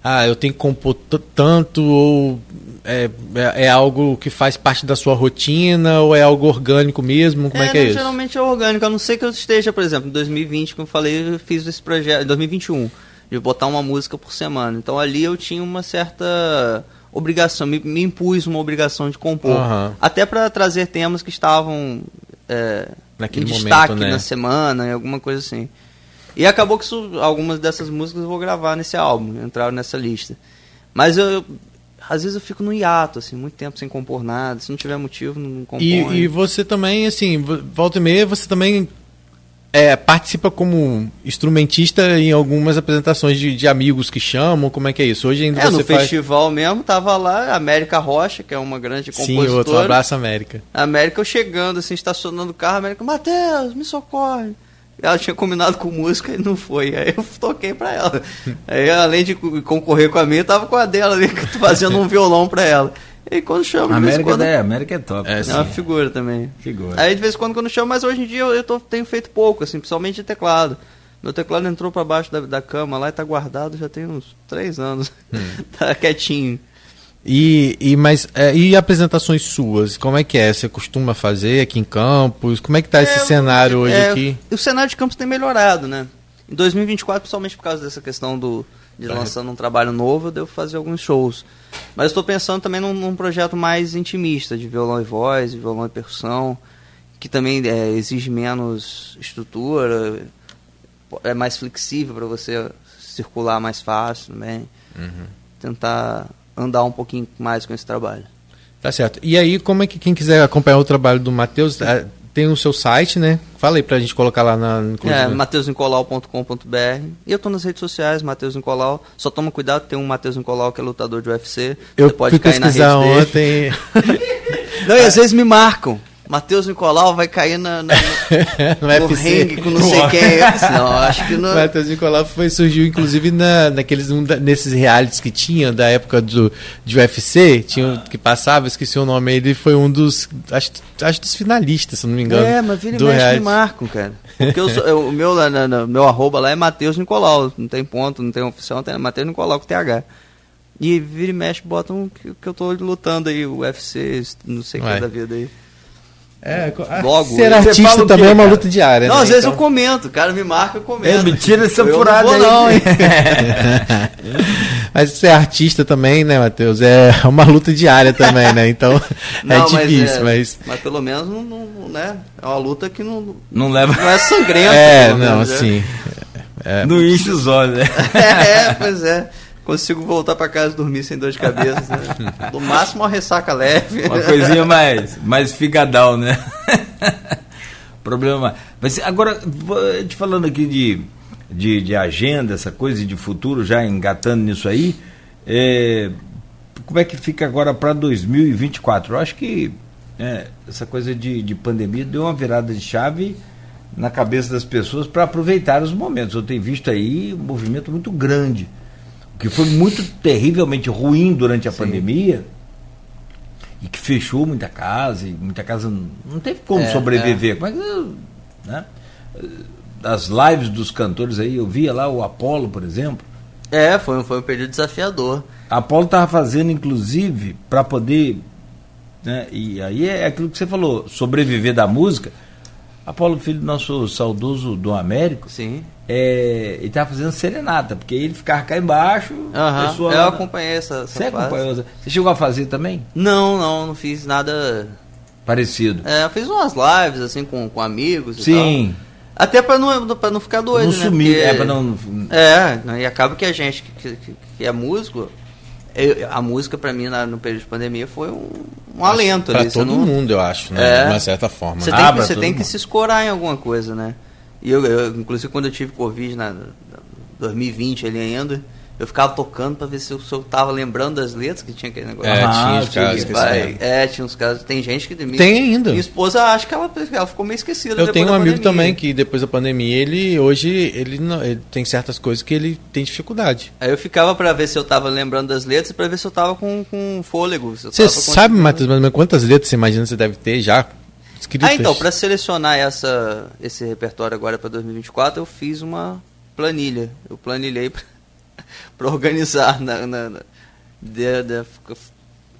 ah, eu tenho que compor tanto, ou é, é, é, algo que faz parte da sua rotina, ou é algo orgânico mesmo? Como é, é que é isso?
Geralmente é orgânico, a não ser que eu esteja, por exemplo, em 2020, como eu falei, eu fiz esse projeto, em 2021, de botar uma música por semana. Então ali eu tinha uma certa obrigação, me, me impus uma obrigação de compor. Uhum. Até para trazer temas que estavam. É,
naquele
em
momento,
destaque
né?
na semana, em alguma coisa assim. E acabou que isso- algumas dessas músicas eu vou gravar nesse álbum, entraram nessa lista. Mas eu, eu- às vezes eu fico no hiato, assim, muito tempo sem compor nada. Se não tiver motivo, não, compõe.
E, e você também, assim, vo- volta e meia, você também é, participa como instrumentista em algumas apresentações de, de amigos que chamam, como é que é isso? Hoje ainda
É,
você
no
faz...
festival mesmo, tava lá a América Rocha, que é uma grande
Sim,
compositora.
outro abraço América.
América eu chegando, assim, estacionando o carro, América, Matheus, me socorre. Ela tinha combinado com música e não foi. Aí eu toquei pra ela. Aí, além de co- concorrer com a minha, eu tava com a dela ali, fazendo um violão pra ela. E quando chama,
A
de vez em
América,
quando.
é, a América é top.
É,
É uma figura também.
Figura.
Aí de vez em quando quando chama, mas hoje em dia eu, eu tô- tenho feito pouco, assim, principalmente de teclado. Meu teclado entrou pra baixo da, da cama lá e tá guardado já tem uns três anos.
Hum.
tá quietinho.
E, e, mas, é, e apresentações suas, como é que é? Você costuma fazer aqui em Campos? Como é que tá esse
É,
cenário hoje
é,
aqui?
O cenário de campos tem melhorado, né? Em 2024, principalmente por causa dessa questão do de
Tá.
lançando um trabalho novo, eu devo fazer alguns shows. Mas estou pensando também num, num projeto mais intimista, de violão e voz, de violão e percussão, que também é, exige menos estrutura, é mais flexível para você circular mais fácil também.
Uhum.
Tentar andar um pouquinho mais com esse trabalho.
Tá certo. E aí, como é que quem quiser acompanhar o trabalho do Matheus, tem o seu site, né? Fala aí pra gente colocar lá na. inclusive.
É, mateusnicolau.com.br. E eu tô nas redes sociais, Matheus Nicolau. Só toma cuidado, tem um Matheus Nicolau que é lutador de UFC.
Eu
Você pode
fui
cair na rede
ontem.
Não, e às vezes me marcam. Matheus Nicolau vai cair na, na,
no
no com não sei quem. Eu disse, Não, acho que não.
Matheus Nicolau foi, surgiu inclusive na, naqueles, um nesses realities que tinha da época do, de UFC, tinha, um que passava, esqueci o nome, ele foi um dos, acho, acho dos finalistas, se não me engano.
É, mas vira e
do
mexe me marcam, cara. Porque eu sou- eu- o meu, lá na- meu arroba lá é Matheus Nicolau. Não tem ponto, não tem oficial, tem Matheus Nicolau com TH. E vira e mexe, botam que, que eu tô lutando aí, o UFC, não sei o que
Ué.
da vida aí.
É, ah,
Logo,
ser artista também
quê,
é uma luta diária,
Não,
né?
às vezes
Então-
eu comento, o cara me marca, eu comento.
É, me tira essa
Eu não
furada
vou
aí.
não, hein?
Mas ser artista também, né, Matheus? É uma luta diária também, né? Então
Não,
é
mas
difícil, mas.
Mas pelo menos não, não- né? É uma luta que não,
Não leva.
não é sangrenta.
É, não,
menos,
assim. É,
Não enche os olhos, né?
é, pois é. Consigo voltar pra casa e dormir sem dor de cabeça. Né? No máximo uma ressaca leve.
Uma coisinha mais, mais figadão, né? Problema. Mas agora, te falando aqui de, de, de agenda, essa coisa de futuro, já engatando nisso aí, é, como é que fica agora para 2024? Eu acho que é, essa coisa de, de pandemia deu uma virada de chave na cabeça das pessoas para aproveitar os momentos. Eu tenho visto aí um movimento muito grande. Que foi muito terrivelmente ruim durante a pandemia e que fechou muita casa, e muita casa não, teve como
É,
sobreviver. É que, né? As lives dos cantores aí, eu via lá o Apolo, por exemplo.
É, foi, um- foi um período desafiador.
A Apolo estava fazendo, inclusive, para poder. Né, e aí é aquilo que você falou, sobreviver da música. Apolo, filho do nosso saudoso Dom Américo,
Sim.
é, ele estava fazendo serenata, porque ele ficava cá embaixo,
Aham.
pessoa
Eu acompanhei essa, essa
Você acompanhou? Você chegou a fazer também?
Não, não, não fiz nada.
Parecido.
É, eu fiz umas lives assim com, com amigos e
Sim.
tal. Até pra não, pra não ficar doido,
não
né?
sumir,
Porque-
é para não.
É, né, e acaba que a gente que, que- que é músico, eu- a música pra mim na- no período de pandemia foi um, um alento você
todo
não-
mundo, eu acho, né?
É.
De uma certa forma.
Você
né?
tem,
Ah,
que, você tem que se escorar em alguma coisa, né? E eu, eu, inclusive, quando eu tive Covid na, na 2020 ali ainda, eu ficava tocando pra ver se eu, se eu tava lembrando das letras, que tinha aquele negócio.
É,
Ah,
tinha os casos
é, tinha uns casos. Tem gente que. minha-
Tem ainda.
Minha esposa acha que ela, ela ficou meio esquecida.
Eu tenho um amigo
pandemia.
também que depois da pandemia, ele hoje ele, não, ele tem certas coisas que ele tem dificuldade.
Aí eu ficava pra ver se eu tava lembrando das letras e pra ver se eu tava com, com fôlego. se eu
Você
tava
sabe, Matheus, menos quantas letras você imagina que você deve ter já escritas?
Ah, então, pra selecionar essa, esse repertório agora pra 2024, eu fiz uma planilha. Eu planilhei pra, pra organizar. Na, na, na- de- de-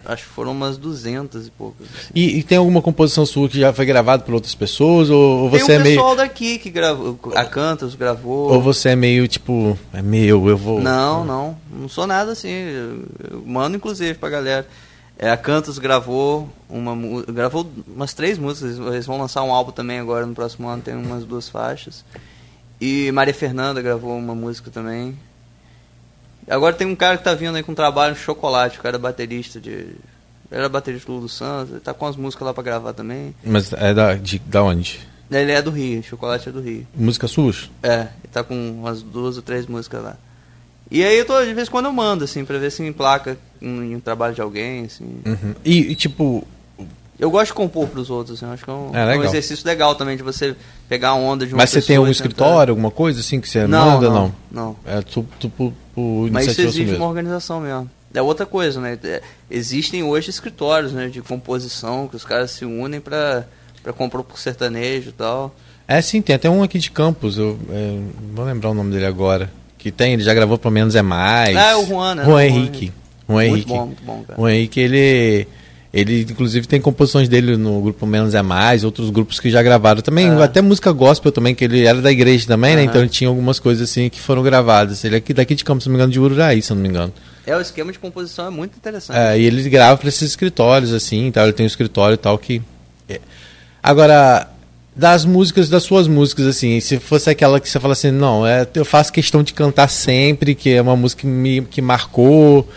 acho que foram umas 200 e poucas. assim.
E, e tem alguma composição sua que já foi gravada por outras pessoas? Ou, ou
Tem
você
um
é meio.
pessoal daqui que gravou, a Cantas gravou.
Ou você é meio tipo, é meu, eu vou.
Não, não, não sou nada assim. Eu, eu mando inclusive pra galera. É, a Cantos gravou uma gravou umas três músicas, eles vão lançar um álbum também agora no próximo ano, tem umas duas faixas. E Maria Fernanda gravou uma música também. Agora tem um cara que tá vindo aí com trabalho no chocolate, o cara é baterista de. Era baterista do Lulu Santos, ele tá com as músicas lá pra gravar também.
Mas é da, de, da onde?
Ele é do Rio, chocolate é do Rio.
Música suas?
É, ele tá com umas duas ou três músicas lá. E aí eu tô, de vez em quando eu mando, assim, pra ver se emplaca em um trabalho de alguém, assim.
Uhum. E, e, tipo,
Eu gosto de compor pros outros, assim, eu acho que é um,
É,
é um exercício legal também de você pegar a onda de uma
mas você tem algum
tentar-
escritório, alguma coisa assim que você
Não,
manda?
não,
Não.
não.
É tu, tu, por, por
Mas isso exige
mesmo.
uma organização mesmo. É outra coisa, né? É, Existem hoje escritórios, né, de composição, que os caras se unem pra compor por sertanejo e tal.
É, sim, tem até um aqui de Campos, eu é, não vou lembrar o nome dele agora. Que tem, ele já gravou pelo menos é mais.
Ah, é o Juan, né?
Juan
Juan
Henrique. Juan
muito
Henrique.
bom, muito bom, cara.
O Henrique, ele. Ele, inclusive, tem composições dele no grupo Menos é Mais, outros grupos que já gravaram também,
É.
até música gospel também, que ele era da igreja também, né? Então ele tinha algumas coisas assim que foram gravadas. Ele é aqui, daqui de Campos, se não me engano, de Ururaí, se eu não me engano.
É, o esquema de composição é muito interessante.
É, e ele grava para esses escritórios, assim, tal. Ele tem um escritório e tal que. é. Agora, das músicas, das suas músicas, assim, se fosse aquela que você fala assim, não, é, eu faço questão de cantar sempre, que é uma música que me que marcou,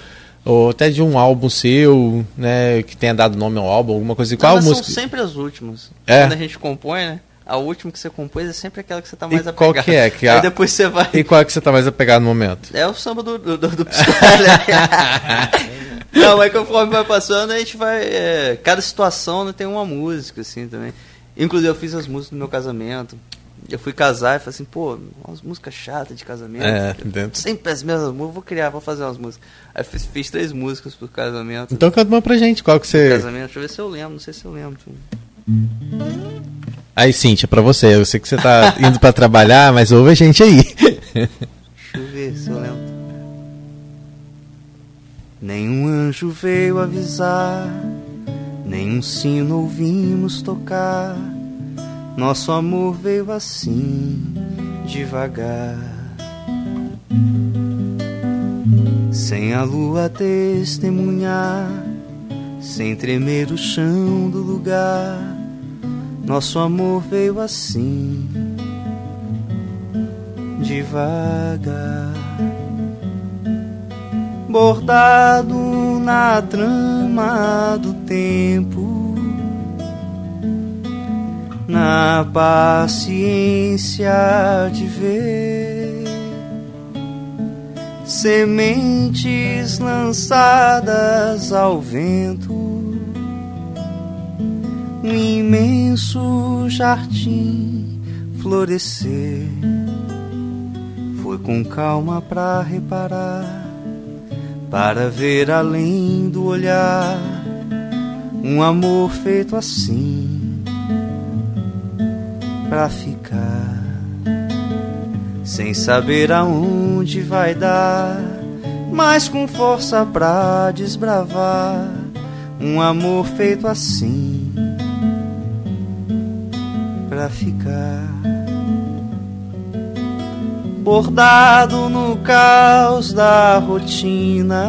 ou até de um álbum seu, né, que tenha dado nome ao álbum, alguma coisa.
Não,
Qual
mas
música?
são sempre as últimas.
É.
Quando a gente compõe, né? A última que você compôs é sempre aquela que você tá mais
E qual
apegado.
que é? Que
Aí
a-
depois você vai...
E qual é que você tá mais apegado no momento?
É o samba do, do, do, do Psicólogo. Não, mas conforme vai passando, a gente vai. é, cada situação né, tem uma música, assim, também. Inclusive, eu fiz as músicas do meu casamento. Eu fui casar e falei assim, pô, umas músicas chatas de casamento.
É, dentro.
Sempre as mesmas músicas, vou criar, vou fazer umas músicas. Aí fiz, fiz três músicas pro casamento.
Então canta uma pra gente, qual que você.
Casamento, deixa eu ver se eu lembro, não sei se eu lembro.
Aí, Cíntia, pra você, eu sei que você tá indo pra trabalhar, mas ouve a gente aí.
Deixa eu ver se eu lembro. Nenhum anjo veio avisar, nenhum sino ouvimos tocar. Nosso amor veio assim, devagar. Sem a lua testemunhar, sem tremer o chão do lugar. Nosso amor veio assim, devagar. Bordado na trama do tempo, na paciência de ver sementes lançadas ao vento, um imenso jardim florescer. Foi com calma pra reparar, para ver além do olhar, um amor feito assim, pra ficar, sem saber aonde vai dar, mas com força pra desbravar, um amor feito assim, pra ficar. Bordado no caos da rotina,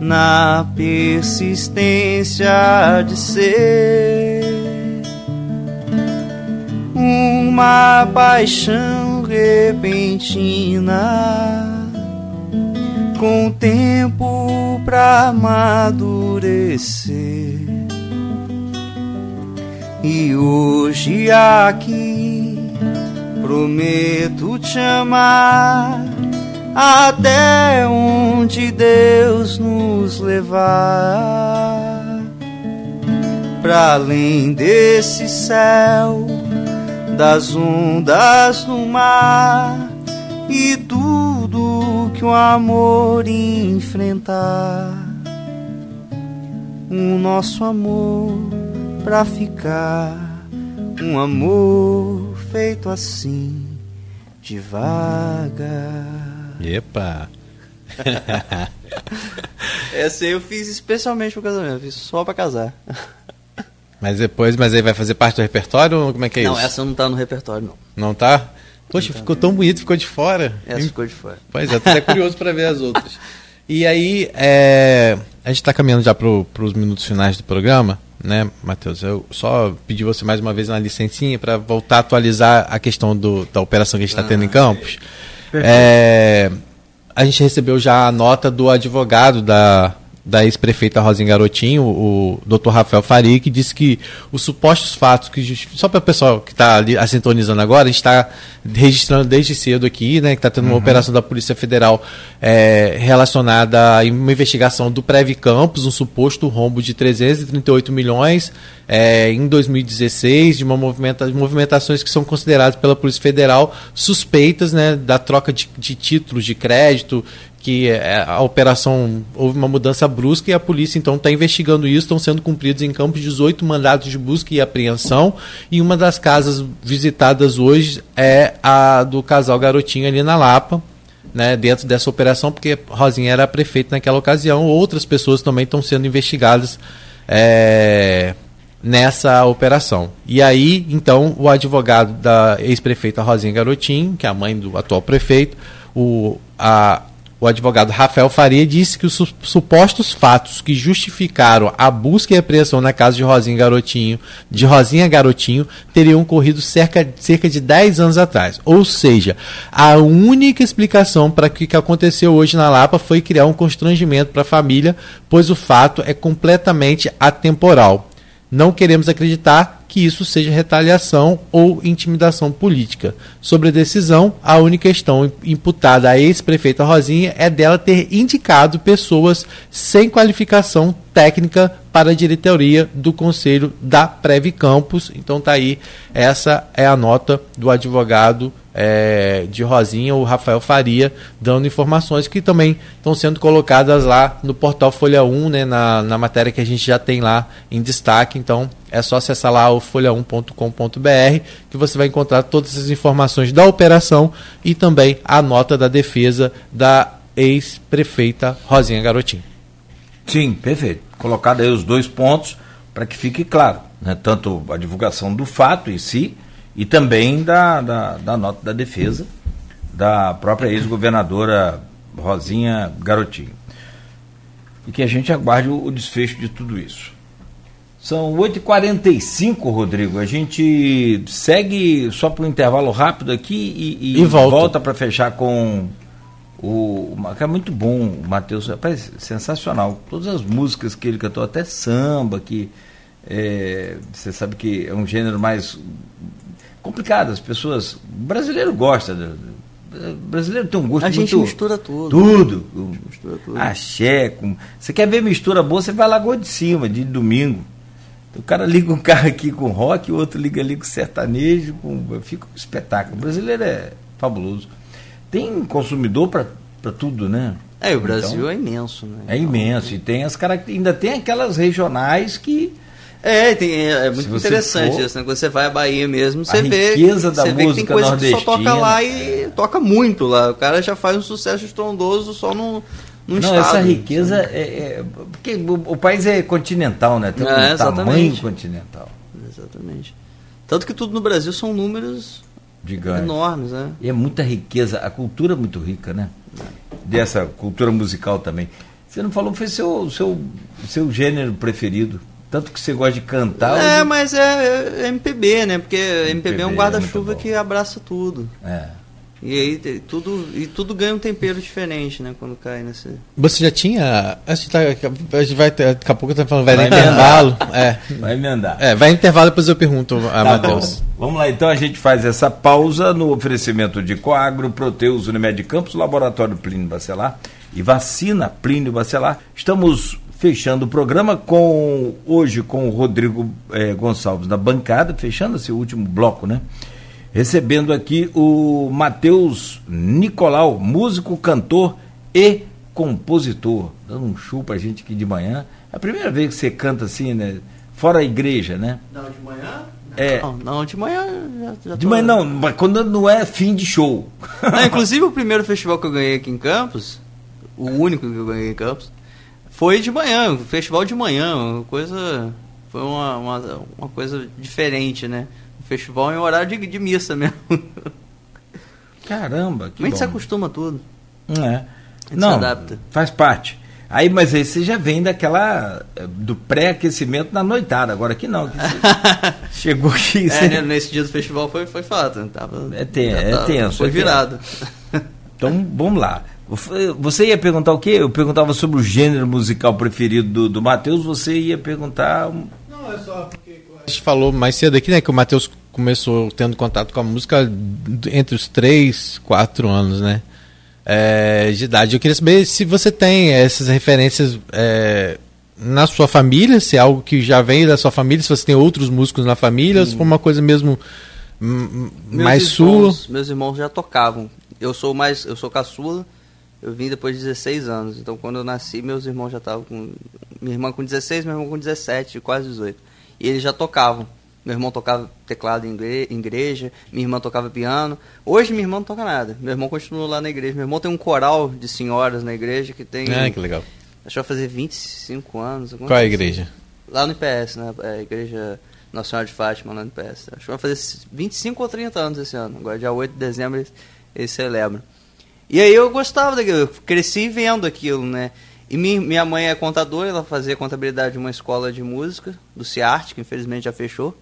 na persistência de ser uma paixão repentina, com tempo pra amadurecer. E hoje aqui prometo te amar até onde Deus nos levar. Pra além desse céu, das ondas do mar e tudo que o amor enfrentar. O nosso amor pra ficar, um amor feito assim, devagar.
Epa!
Essa aí eu fiz especialmente pro casamento, fiz só pra casar.
Mas depois, mas aí vai fazer parte do repertório ou como é que é
não,
isso?
essa não tá no repertório, não.
Não tá? Poxa, ficou tão bonito, ficou de fora.
Essa
Hum,
ficou de fora.
Pois é, tô até curioso pra ver as outras. E aí, é, a gente está caminhando já para os minutos finais do programa, né, Matheus? Eu só pedi você mais uma vez uma licencinha para voltar a atualizar a questão do, da operação que a gente está ah, tendo em Campos. É, a gente recebeu já a nota do advogado da, da ex-prefeita Rosinha Garotinho, o Dr. Rafael Faria, que disse que os supostos fatos que só para o pessoal que está ali sintonizando agora, a gente está registrando desde cedo aqui, né, que está tendo uma uhum. operação da Polícia Federal é, relacionada a uma investigação do Previ Campos, um suposto rombo de 338 milhões é, em 2016, de uma movimenta, movimentações que são consideradas pela Polícia Federal suspeitas né, da troca de, de títulos de crédito que é, a operação houve uma mudança brusca e a polícia então está investigando isso, estão sendo cumpridos em Campos 18 mandatos de busca e apreensão e uma das casas visitadas hoje é a do casal Garotinho ali na Lapa, né, dentro dessa operação, porque Rosinha era prefeito naquela ocasião, outras pessoas também estão sendo investigadas é, nessa operação. E aí, então, o advogado da ex-prefeita Rosinha Garotinho, que é a mãe do atual prefeito, o, a, o advogado Rafael Faria disse que os supostos fatos que justificaram a busca e apreensão na casa de Rosinha Garotinho, de Rosinha Garotinho, teriam ocorrido cerca, cerca de 10 anos atrás. Ou seja, a única explicação para o que aconteceu hoje na Lapa foi criar um constrangimento para a família, pois o fato é completamente atemporal. Não queremos acreditar que isso seja retaliação ou intimidação política. Sobre a decisão, a única questão imputada à ex-prefeita Rosinha é dela ter indicado pessoas sem qualificação técnica para a diretoria do Conselho da Preve Campos. Então tá aí, essa é a nota do advogado é, de Rosinha, o Rafael Faria, dando informações que também estão sendo colocadas lá no portal Folha 1, né, na, na matéria que a gente já tem lá em destaque. Então é só acessar lá o folha1.com.br que você vai encontrar todas as informações da operação e também a nota da defesa da ex-prefeita Rosinha Garotinho.
Sim, perfeito. Colocado aí os dois pontos para que fique claro, né, tanto a divulgação do fato em si, e também da, da, da nota da defesa da própria ex-governadora Rosinha Garotinho. E que a gente aguarde o, o desfecho de tudo isso. São 8h45, Rodrigo. A gente segue só para um intervalo rápido aqui e,
e, e volta,
volta para fechar com o. Que é muito bom, o Matheus. Sensacional. Todas as músicas que ele cantou, até samba, que é, você sabe que é um gênero mais complicado. As pessoas. O brasileiro gosta. O brasileiro tem um gosto
a
muito. A
gente mistura tudo.
Tudo. Mistura tudo. Axé. Com... Você quer ver mistura boa, você vai lá Lagoa de Cima, de domingo. O cara liga um carro aqui com rock, o outro liga ali com sertanejo, com... fica um espetáculo. O brasileiro é fabuloso. Tem consumidor para tudo, né?
É, o Brasil então, é imenso, né?
É imenso. E tem as características. Ainda tem aquelas regionais que
é, tem, é, é muito interessante for, isso, né? Quando você vai à Bahia mesmo, você vê.
Riqueza da
você
música vê que tem coisa que
só toca lá e toca muito lá. O cara já faz um sucesso estrondoso só no.
Não,
estado,
essa riqueza é, é, porque o, o, país é continental, né? Tem um é, tamanho continental.
Exatamente. Tanto que tudo no Brasil são números Gigantes. enormes, né?
E é muita riqueza, a cultura é muito rica, né? Dessa cultura musical também. Você não falou, foi seu seu seu gênero preferido? Tanto que você gosta de cantar.
É, hoje... mas é, é, MPB, né? Porque MPB, MPB é um é guarda-chuva é que abraça tudo.
É.
E aí tudo, e tudo ganha um tempero diferente, né? Quando cai nesse.
Você já tinha. A gente, tá, a gente vai. Daqui a pouco tá falando, vai, vai intervalo. É.
Vai emendar.
É, vai intervalo, depois eu pergunto a tá Matheus.
Vamos lá, então a gente faz essa pausa no oferecimento de Coagro, Proteus, Unimed Campos, Laboratório Plínio Bacelar e Vacina Plínio Bacelar. Estamos fechando o programa com hoje com o Rodrigo eh, Gonçalves na bancada, fechando esse último bloco, né? Recebendo aqui o Matheus Nicolau, músico, cantor e compositor, dando um show pra gente aqui de manhã. É a primeira vez que você canta assim, né? Fora a igreja, né?
Não, de manhã?
É.
Não, não, de manhã já, já
De manhã não, mas quando não é fim de show.
Não, inclusive o primeiro festival que eu ganhei aqui em Campos, o único que eu ganhei em Campos, foi de manhã, festival de manhã, uma coisa. Foi uma, uma, uma coisa diferente, né? Festival em horário de, de missa mesmo.
Caramba, que
a gente se acostuma tudo.
É.
gente
Não,
se adapta.
faz parte. Aí, mas aí você já vem daquela. eh, do pré-aquecimento na noitada. Agora aqui não. que você chegou aqui.
É,
você-
né, nesse dia do festival foi, foi fato. Tava,
É ten- é
tava-
tenso,
Foi
é tenso.
virado.
Então, vamos lá. Você ia perguntar o quê? Eu perguntava sobre o gênero musical preferido do, do Matheus, você ia perguntar.
Não, é só a gente falou mais cedo aqui, né, que o Matheus começou tendo contato com a música entre os 3, 4 anos, né? é, de idade. Eu queria saber se você tem essas referências é, na sua família, se é algo que já vem da sua família, se você tem outros músicos na família, ou se for uma coisa mesmo hum,
Meus
mais
irmãos-
sua.
Meus irmãos já tocavam. Eu sou mais, eu sou caçula. Eu vim depois de 16 anos. Então quando eu nasci, meus irmãos já estavam com minha irmã com 16, meu irmão com 17, quase 18. E eles já tocavam. Meu irmão tocava teclado em igre- em igreja, minha irmã tocava piano. Hoje minha irmã não toca nada. Meu irmão continua lá na igreja. Meu irmão tem um coral de senhoras na igreja que tem
Ah, que legal.
Acho que vai fazer 25 anos.
Qual é a
coisa assim.
igreja?
Lá no IPS, né? É a Igreja Nossa Senhora de Fátima, lá no IPS. Acho que vai fazer 25 ou 30 anos esse ano. Agora, dia 8 de dezembro, eles, eles celebram. E aí eu gostava daquilo, eu cresci vendo aquilo, né? E mi- minha mãe é contadora, ela fazia contabilidade de uma escola de música, do CIART, que infelizmente já fechou.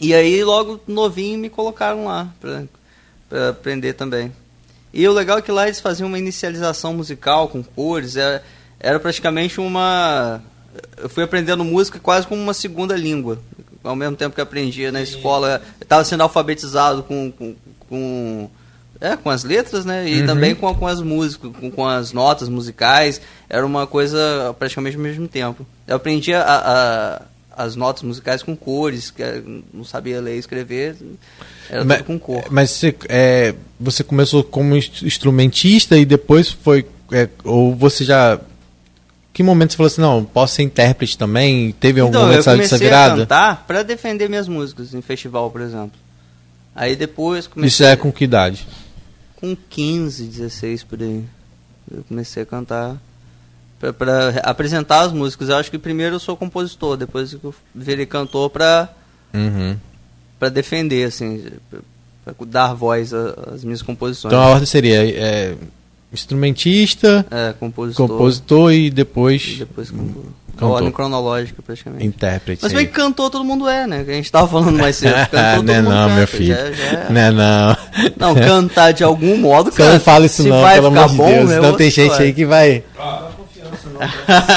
E aí, logo novinho, me colocaram lá pra aprender também. E o legal é que lá eles faziam uma inicialização musical com cores, era, era praticamente uma. Eu fui aprendendo música quase como uma segunda língua. Ao mesmo tempo que aprendia na escola, estava sendo alfabetizado com, com, com, é, com as letras, né? E
Uhum.
também com, com as músicas, com, com as notas musicais. Era uma coisa praticamente ao mesmo tempo. Eu aprendia a- a- as notas musicais com cores, que eu não sabia ler e escrever, era
mas,
tudo com cor.
mas você, é, você começou como ins- instrumentista e depois foi. é, ou você já. Que momento você falou assim, não, posso ser intérprete também? Teve algum
Então,
momento
eu
dessa
a
virada?
cantar para defender minhas músicas em festival, por exemplo. Aí depois comecei
Isso é com que idade?
Com 15, 16 por aí. Eu comecei a cantar para apresentar as músicas. Eu acho que primeiro eu sou compositor, depois que eu virei cantor para
Uhum.
para defender assim, para dar voz às minhas composições.
Então a ordem seria é, instrumentista,
é, compositor,
compositor e
e
depois
depois compo-
Cantor.
ordem cronológica praticamente.
intérprete.
Mas bem que cantor todo mundo é, né? A gente tava falando mais cedo. Cantor todo
não é
mundo
não,
canta,
meu filho.
já- já é-
Não é não.
Não, cantar de algum modo, cara.
não fala isso
Se
não,
vai
pelo
ficar
amor de
bom,
Deus.
é
Não tem gente aí que vai...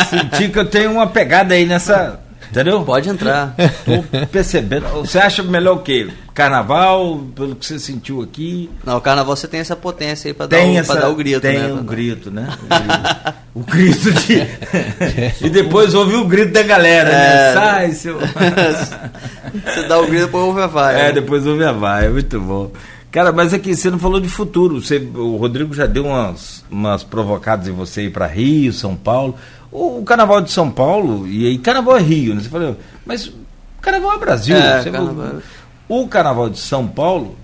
Senti que eu tenho uma pegada aí nessa. Entendeu?
Pode entrar.
Tô percebendo. Você acha melhor o quê? Carnaval, pelo que você sentiu aqui?
Não, o carnaval você tem essa potência aí pra, dar, o,
essa,
dar o grito,
tem
né?
um grito, né? O grito, o grito de. e depois ouve o grito da galera, né?
É.
Sai, seu.
você dá o grito, depois ouve vai.
É,
né?
depois ouve a vai, é muito bom. Cara, mas aqui você não falou de futuro. Você, o Rodrigo já deu umas, umas provocadas em você ir para Rio, São Paulo. O, o Carnaval de São Paulo, e aí Carnaval é Rio, né? Você falou, mas Carnaval é Brasil.
É,
Você-
Carnaval-
O Carnaval de São Paulo,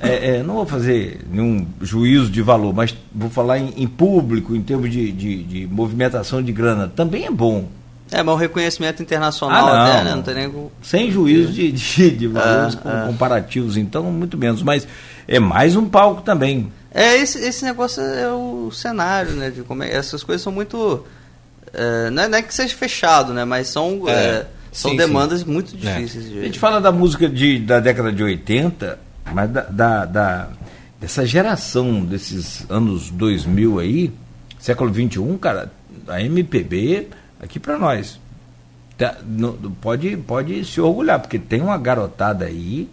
é, é, não vou fazer nenhum juízo de valor, mas vou falar em, em público, em termos de, de, de movimentação de grana, também é bom.
É, mas o reconhecimento internacional
Ah, não.
até, né? Não tem nem.
Sem juízo de, de, de valores
Ah,
com-
ah.
comparativos, então, muito menos. Mas é mais um palco também.
É, esse, esse negócio é o cenário, né? De como é- essas coisas são muito. É, não, é, não é que seja fechado, né? Mas são,
É,
é, são
sim,
demandas muito
É.
difíceis
A
de.
gente fala da música de, da década de 80, mas da, da, da- dessa geração desses anos 2000 aí, século 21, cara, a MPB aqui pra nós. Tá, não- pode, pode se orgulhar, porque tem uma garotada aí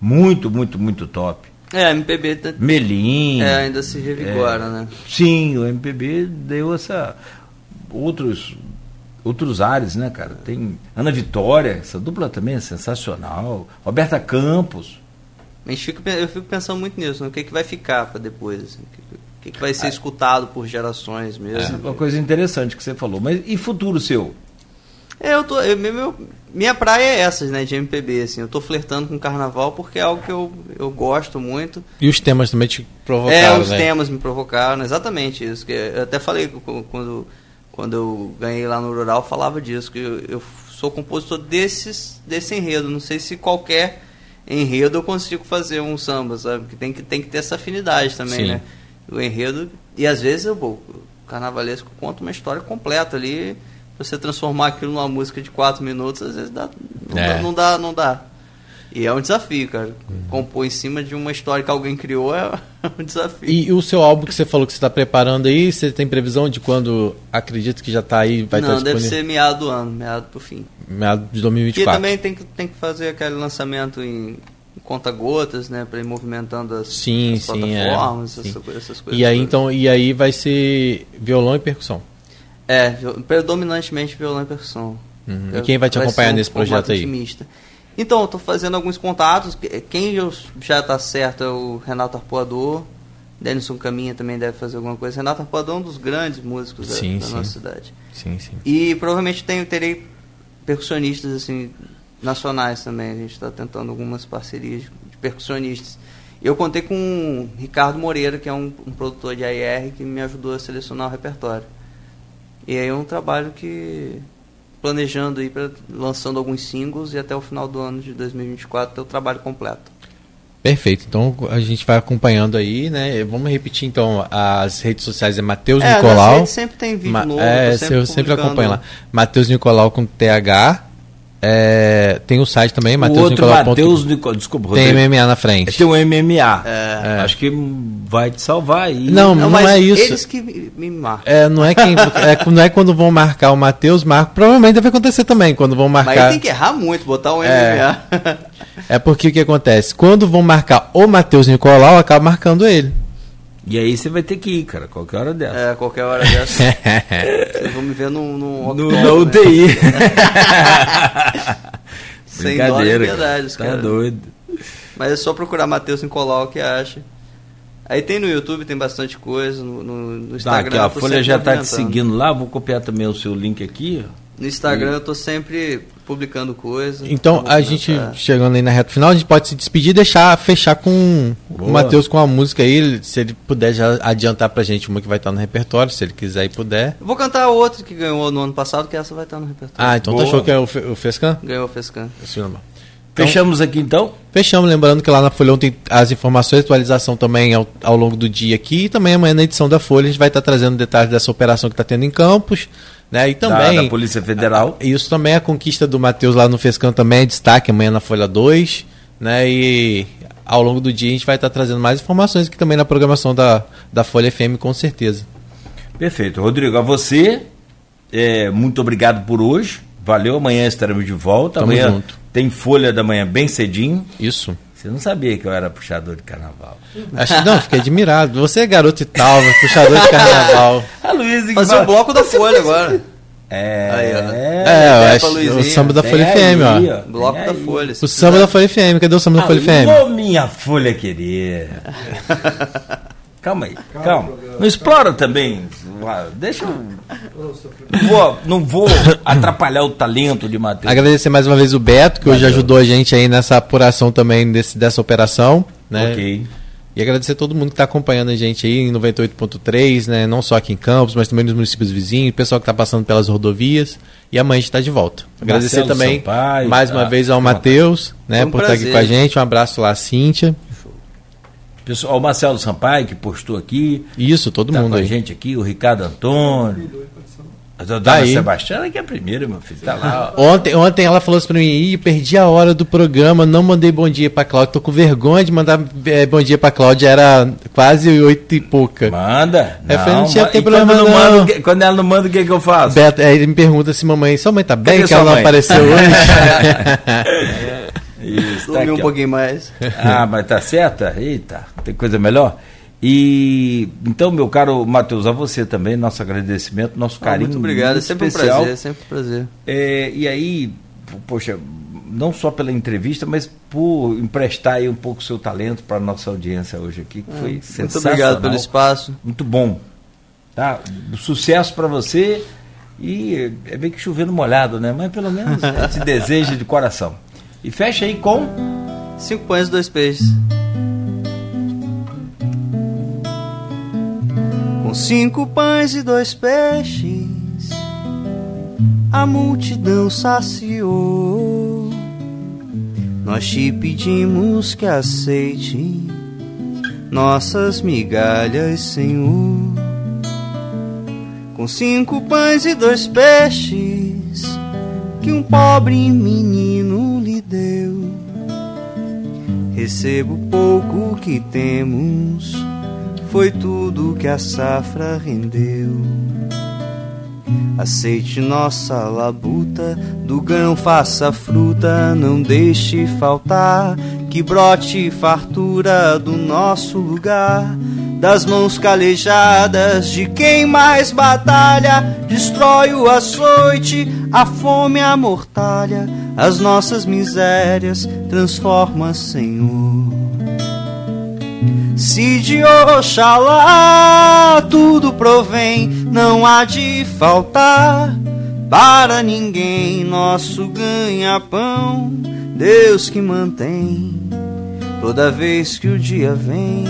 muito, muito, muito top.
É, a MPB tá-
Melim.
é, ainda se revigora,
É.
né?
Sim, o MPB deu essa outros outros ares, né, cara? Tem Ana Vitória, essa dupla também é sensacional. Roberta Campos.
Gente fica, eu fico pensando muito nisso, no que, que vai ficar para depois. assim, o que, o que, que vai ser escutado por gerações mesmo.
Uma coisa interessante que você falou. Mas e futuro seu?
É, eu tô, eu, meu, minha praia é essas, né, de MPB, assim. Eu tô flertando com carnaval porque é algo que eu, eu gosto muito.
E os temas também te
é,
provocaram,
os
né?
temas me provocaram, exatamente isso. Que eu até falei quando, quando eu ganhei lá no Rural, falava disso, que eu, eu sou compositor desses, desse enredo. Não sei se qualquer enredo eu consigo fazer um samba, sabe? Que tem que, tem que ter essa afinidade também,
Sim.
né? o enredo. E às vezes eu, o carnavalesco conta uma história completa ali. Você transformar aquilo numa música de quatro minutos, às vezes dá, não,
É.
dá, não dá, não dá. E é um desafio, cara. Compor em cima de uma história que alguém criou é um desafio.
E o seu álbum que você falou que você está preparando aí, você tem previsão de quando acredito que já está aí, vai
não,
estar
deve
disponível?
ser meado do ano, meado pro fim.
Meado de
E
2024.
também tem que, tem que fazer aquele lançamento em, em conta-gotas, né? Pra ir movimentando as,
Sim,
as
sim, é.
plataformas,
Sim.
essas, essas coisas.
E aí
todas.
então, e aí vai ser violão e percussão.
É, predominantemente violão e percussão.
Uhum.
É,
E quem vai te
ser
acompanhar
um
nesse projeto aí?
intimista. Então, tô fazendo alguns contatos. Que- Quem já tá certo é o Renato Arpoador. Denison Caminha também deve fazer alguma coisa. Renato Arpoador é um dos grandes músicos da,
Sim,
da
sim.
nossa cidade.
Sim, sim.
E provavelmente tenho, terei percussionistas assim nacionais também. A gente está tentando algumas parcerias de percussionistas. Eu contei com o Ricardo Moreira, que é um, um produtor de AR, que me ajudou a selecionar o repertório. E aí é um trabalho que planejando aí para lançando alguns singles e até o final do ano de 2024 ter o trabalho completo.
Perfeito. Então a gente vai acompanhando aí, né? Vamos repetir então as redes sociais é Matheus
É,
Nicolau.
sempre tem vídeo
Ma-
novo,
é,
sempre
eu sempre acompanho lá. Matheus Nicolau com TH. É, tem o site também,
o
Matheus
outro
Nicolau.
Matheus Nicolau, desculpa,
Tem
Rodrigo.
MMA na frente.
Tem um MMA.
É.
Acho que vai te salvar aí.
Não, não,
mas
é isso.
Eles que me marcam.
É, não é quem, é, não é quando vão marcar o Matheus, marco. Provavelmente deve acontecer também quando vão
Mas aí
marcar.
tem que errar muito, botar um
É.
MMA.
É porque o que acontece? Quando vão marcar o Matheus Nicolau, acaba marcando ele.
E aí você vai ter que ir, cara, qualquer hora dessa.
É, qualquer hora dessa. Vocês vão me ver num, num
No, na
né?
UTI.
Sem dó
Brincadeira.
piedade, os
tá doido.
Mas é só procurar Matheus Nicolau que acha. Aí tem no YouTube, tem bastante coisa. No, no, no
Tá,
Instagram.
aqui, ó, a Folha já tá te seguindo lá, vou copiar também o seu link aqui. ó.
No Instagram eu tô sempre publicando coisa.
Então, a gente,
comentar.
chegando aí na reta final, a gente pode se despedir e deixar, fechar com o
Boa.
Matheus com a música aí, se ele puder já adiantar pra gente uma que vai estar no repertório, se ele quiser e puder.
Eu vou cantar outra que ganhou no ano passado, que essa vai estar no repertório.
Ah, então
Boa.
tá show que é o, Fe- o Fescan?
Ganhou o Fescan.
Esse nome.
Fechamos aqui então?
Fechamos, lembrando que lá na Folhão tem as informações, atualização também ao, ao longo do dia aqui, e também amanhã na edição da Folha a gente vai estar trazendo detalhes dessa operação que está tendo em Campos, né? E também
da, da Polícia Federal.
Isso também é a conquista do Matheus lá no Fescam também é destaque amanhã na Folha 2, né? E ao longo do dia a gente vai estar trazendo mais informações aqui também na programação da, da Folha FM, com certeza.
Perfeito. Rodrigo, a você, é, muito obrigado por hoje. Valeu, amanhã estaremos de volta.
Tamo
amanhã
junto.
tem Folha da Manhã bem cedinho.
Isso.
Você não sabia que eu era puxador de carnaval.
Acho, não, fiquei admirado. Você é garoto e tal, puxador de carnaval.
A Luísa
Fazer o bloco da Folha agora.
É,
Aí, ó.
É,
pra
acho, o samba da Folha
aí,
FM, ó.
ó.
Bloco da
aí.
Folha.
O samba da Folha FM, cadê o samba da Folha FM?
Minha folha querida. calma aí, calma. Não explora também. Deixa eu. Não vou, não vou atrapalhar o talento de Matheus.
Agradecer mais uma vez o Beto, que hoje ajudou a gente aí nessa apuração também desse, dessa operação. Né?
Ok.
E agradecer a todo mundo que está acompanhando a gente aí em 98.3, né? não só aqui em Campos, mas também nos municípios vizinhos, o pessoal que está passando pelas rodovias. E amanhã a gente está de volta. Agradecer
Marcelo
também
Sampaio,
mais uma
tá,
vez ao Matheus, né,
um
por estar aqui
prazer.
com a gente. Um abraço lá, Cíntia.
Pessoal, o Marcelo Sampaio, que postou aqui.
Isso, todo
tá
mundo
com a
aí.
gente aqui, o Ricardo Antônio. A Dona
Daí.
Sebastiana, que é a primeira, meu filho. Tá lá.
Ontem, ontem ela falou assim pra mim, Ih, perdi a hora do programa, não mandei bom dia pra Cláudia, tô com vergonha de mandar eh, bom dia pra Cláudia, era quase oito e pouca.
Manda.
Eu falei, não tinha
ma-
tem
e quando
problema
não
não.
manda, quando ela não manda, o que, que eu faço?
Beto, aí ele me pergunta se mamãe, sua mãe tá bem,
Cadê
que ela
sua
não
mãe?
apareceu hoje.
Isso, tá
Dormir
aqui,
um
ó.
pouquinho mais.
Ah, mas tá certa? Eita, tem coisa melhor? E então, meu caro Matheus, a você também, nosso agradecimento, nosso
Ah,
carinho.
muito obrigado, é
muito
sempre
especial.
um prazer, é sempre um prazer.
É, e aí, poxa, não só pela entrevista, mas por emprestar aí um pouco o seu talento para nossa audiência hoje aqui, que foi
Muito
sensacional.
obrigado pelo espaço.
Muito bom. Tá? Sucesso para você. E é bem que chovendo molhado, né? Mas pelo menos esse desejo de coração. E fecha aí com.
Cinco pães e dois peixes. Com cinco pães e dois peixes, a multidão saciou. Nós te pedimos que aceite nossas migalhas, Senhor. Com cinco pães e dois peixes que um pobre menino deu. Recebo pouco que temos, foi tudo que a safra rendeu. Aceite nossa labuta, do grão faça fruta, não deixe faltar, que brote fartura do nosso lugar. Das mãos calejadas de quem mais batalha, destrói o açoite, a fome a mortalha, as nossas misérias transforma, Senhor. Se de Oxalá tudo provém, não há de faltar para ninguém nosso ganha-pão. Deus que mantém toda vez que o dia vem.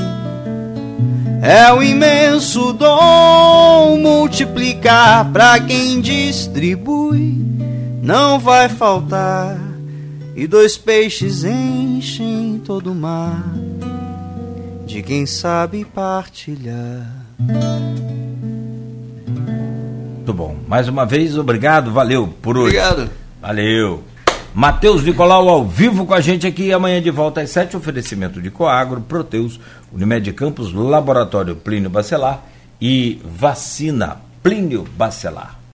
É o imenso dom multiplicar para quem distribui, não vai faltar. E dois peixes enchem todo o mar de quem sabe partilhar.
Muito bom. Mais uma vez, obrigado, valeu por hoje.
Obrigado.
Valeu. Matheus Nicolau ao vivo com a gente aqui, amanhã de volta às sete, oferecimento de Coagro, Proteus, Unimed Campos, Laboratório Plínio Bacelar e Vacina Plínio Bacelar.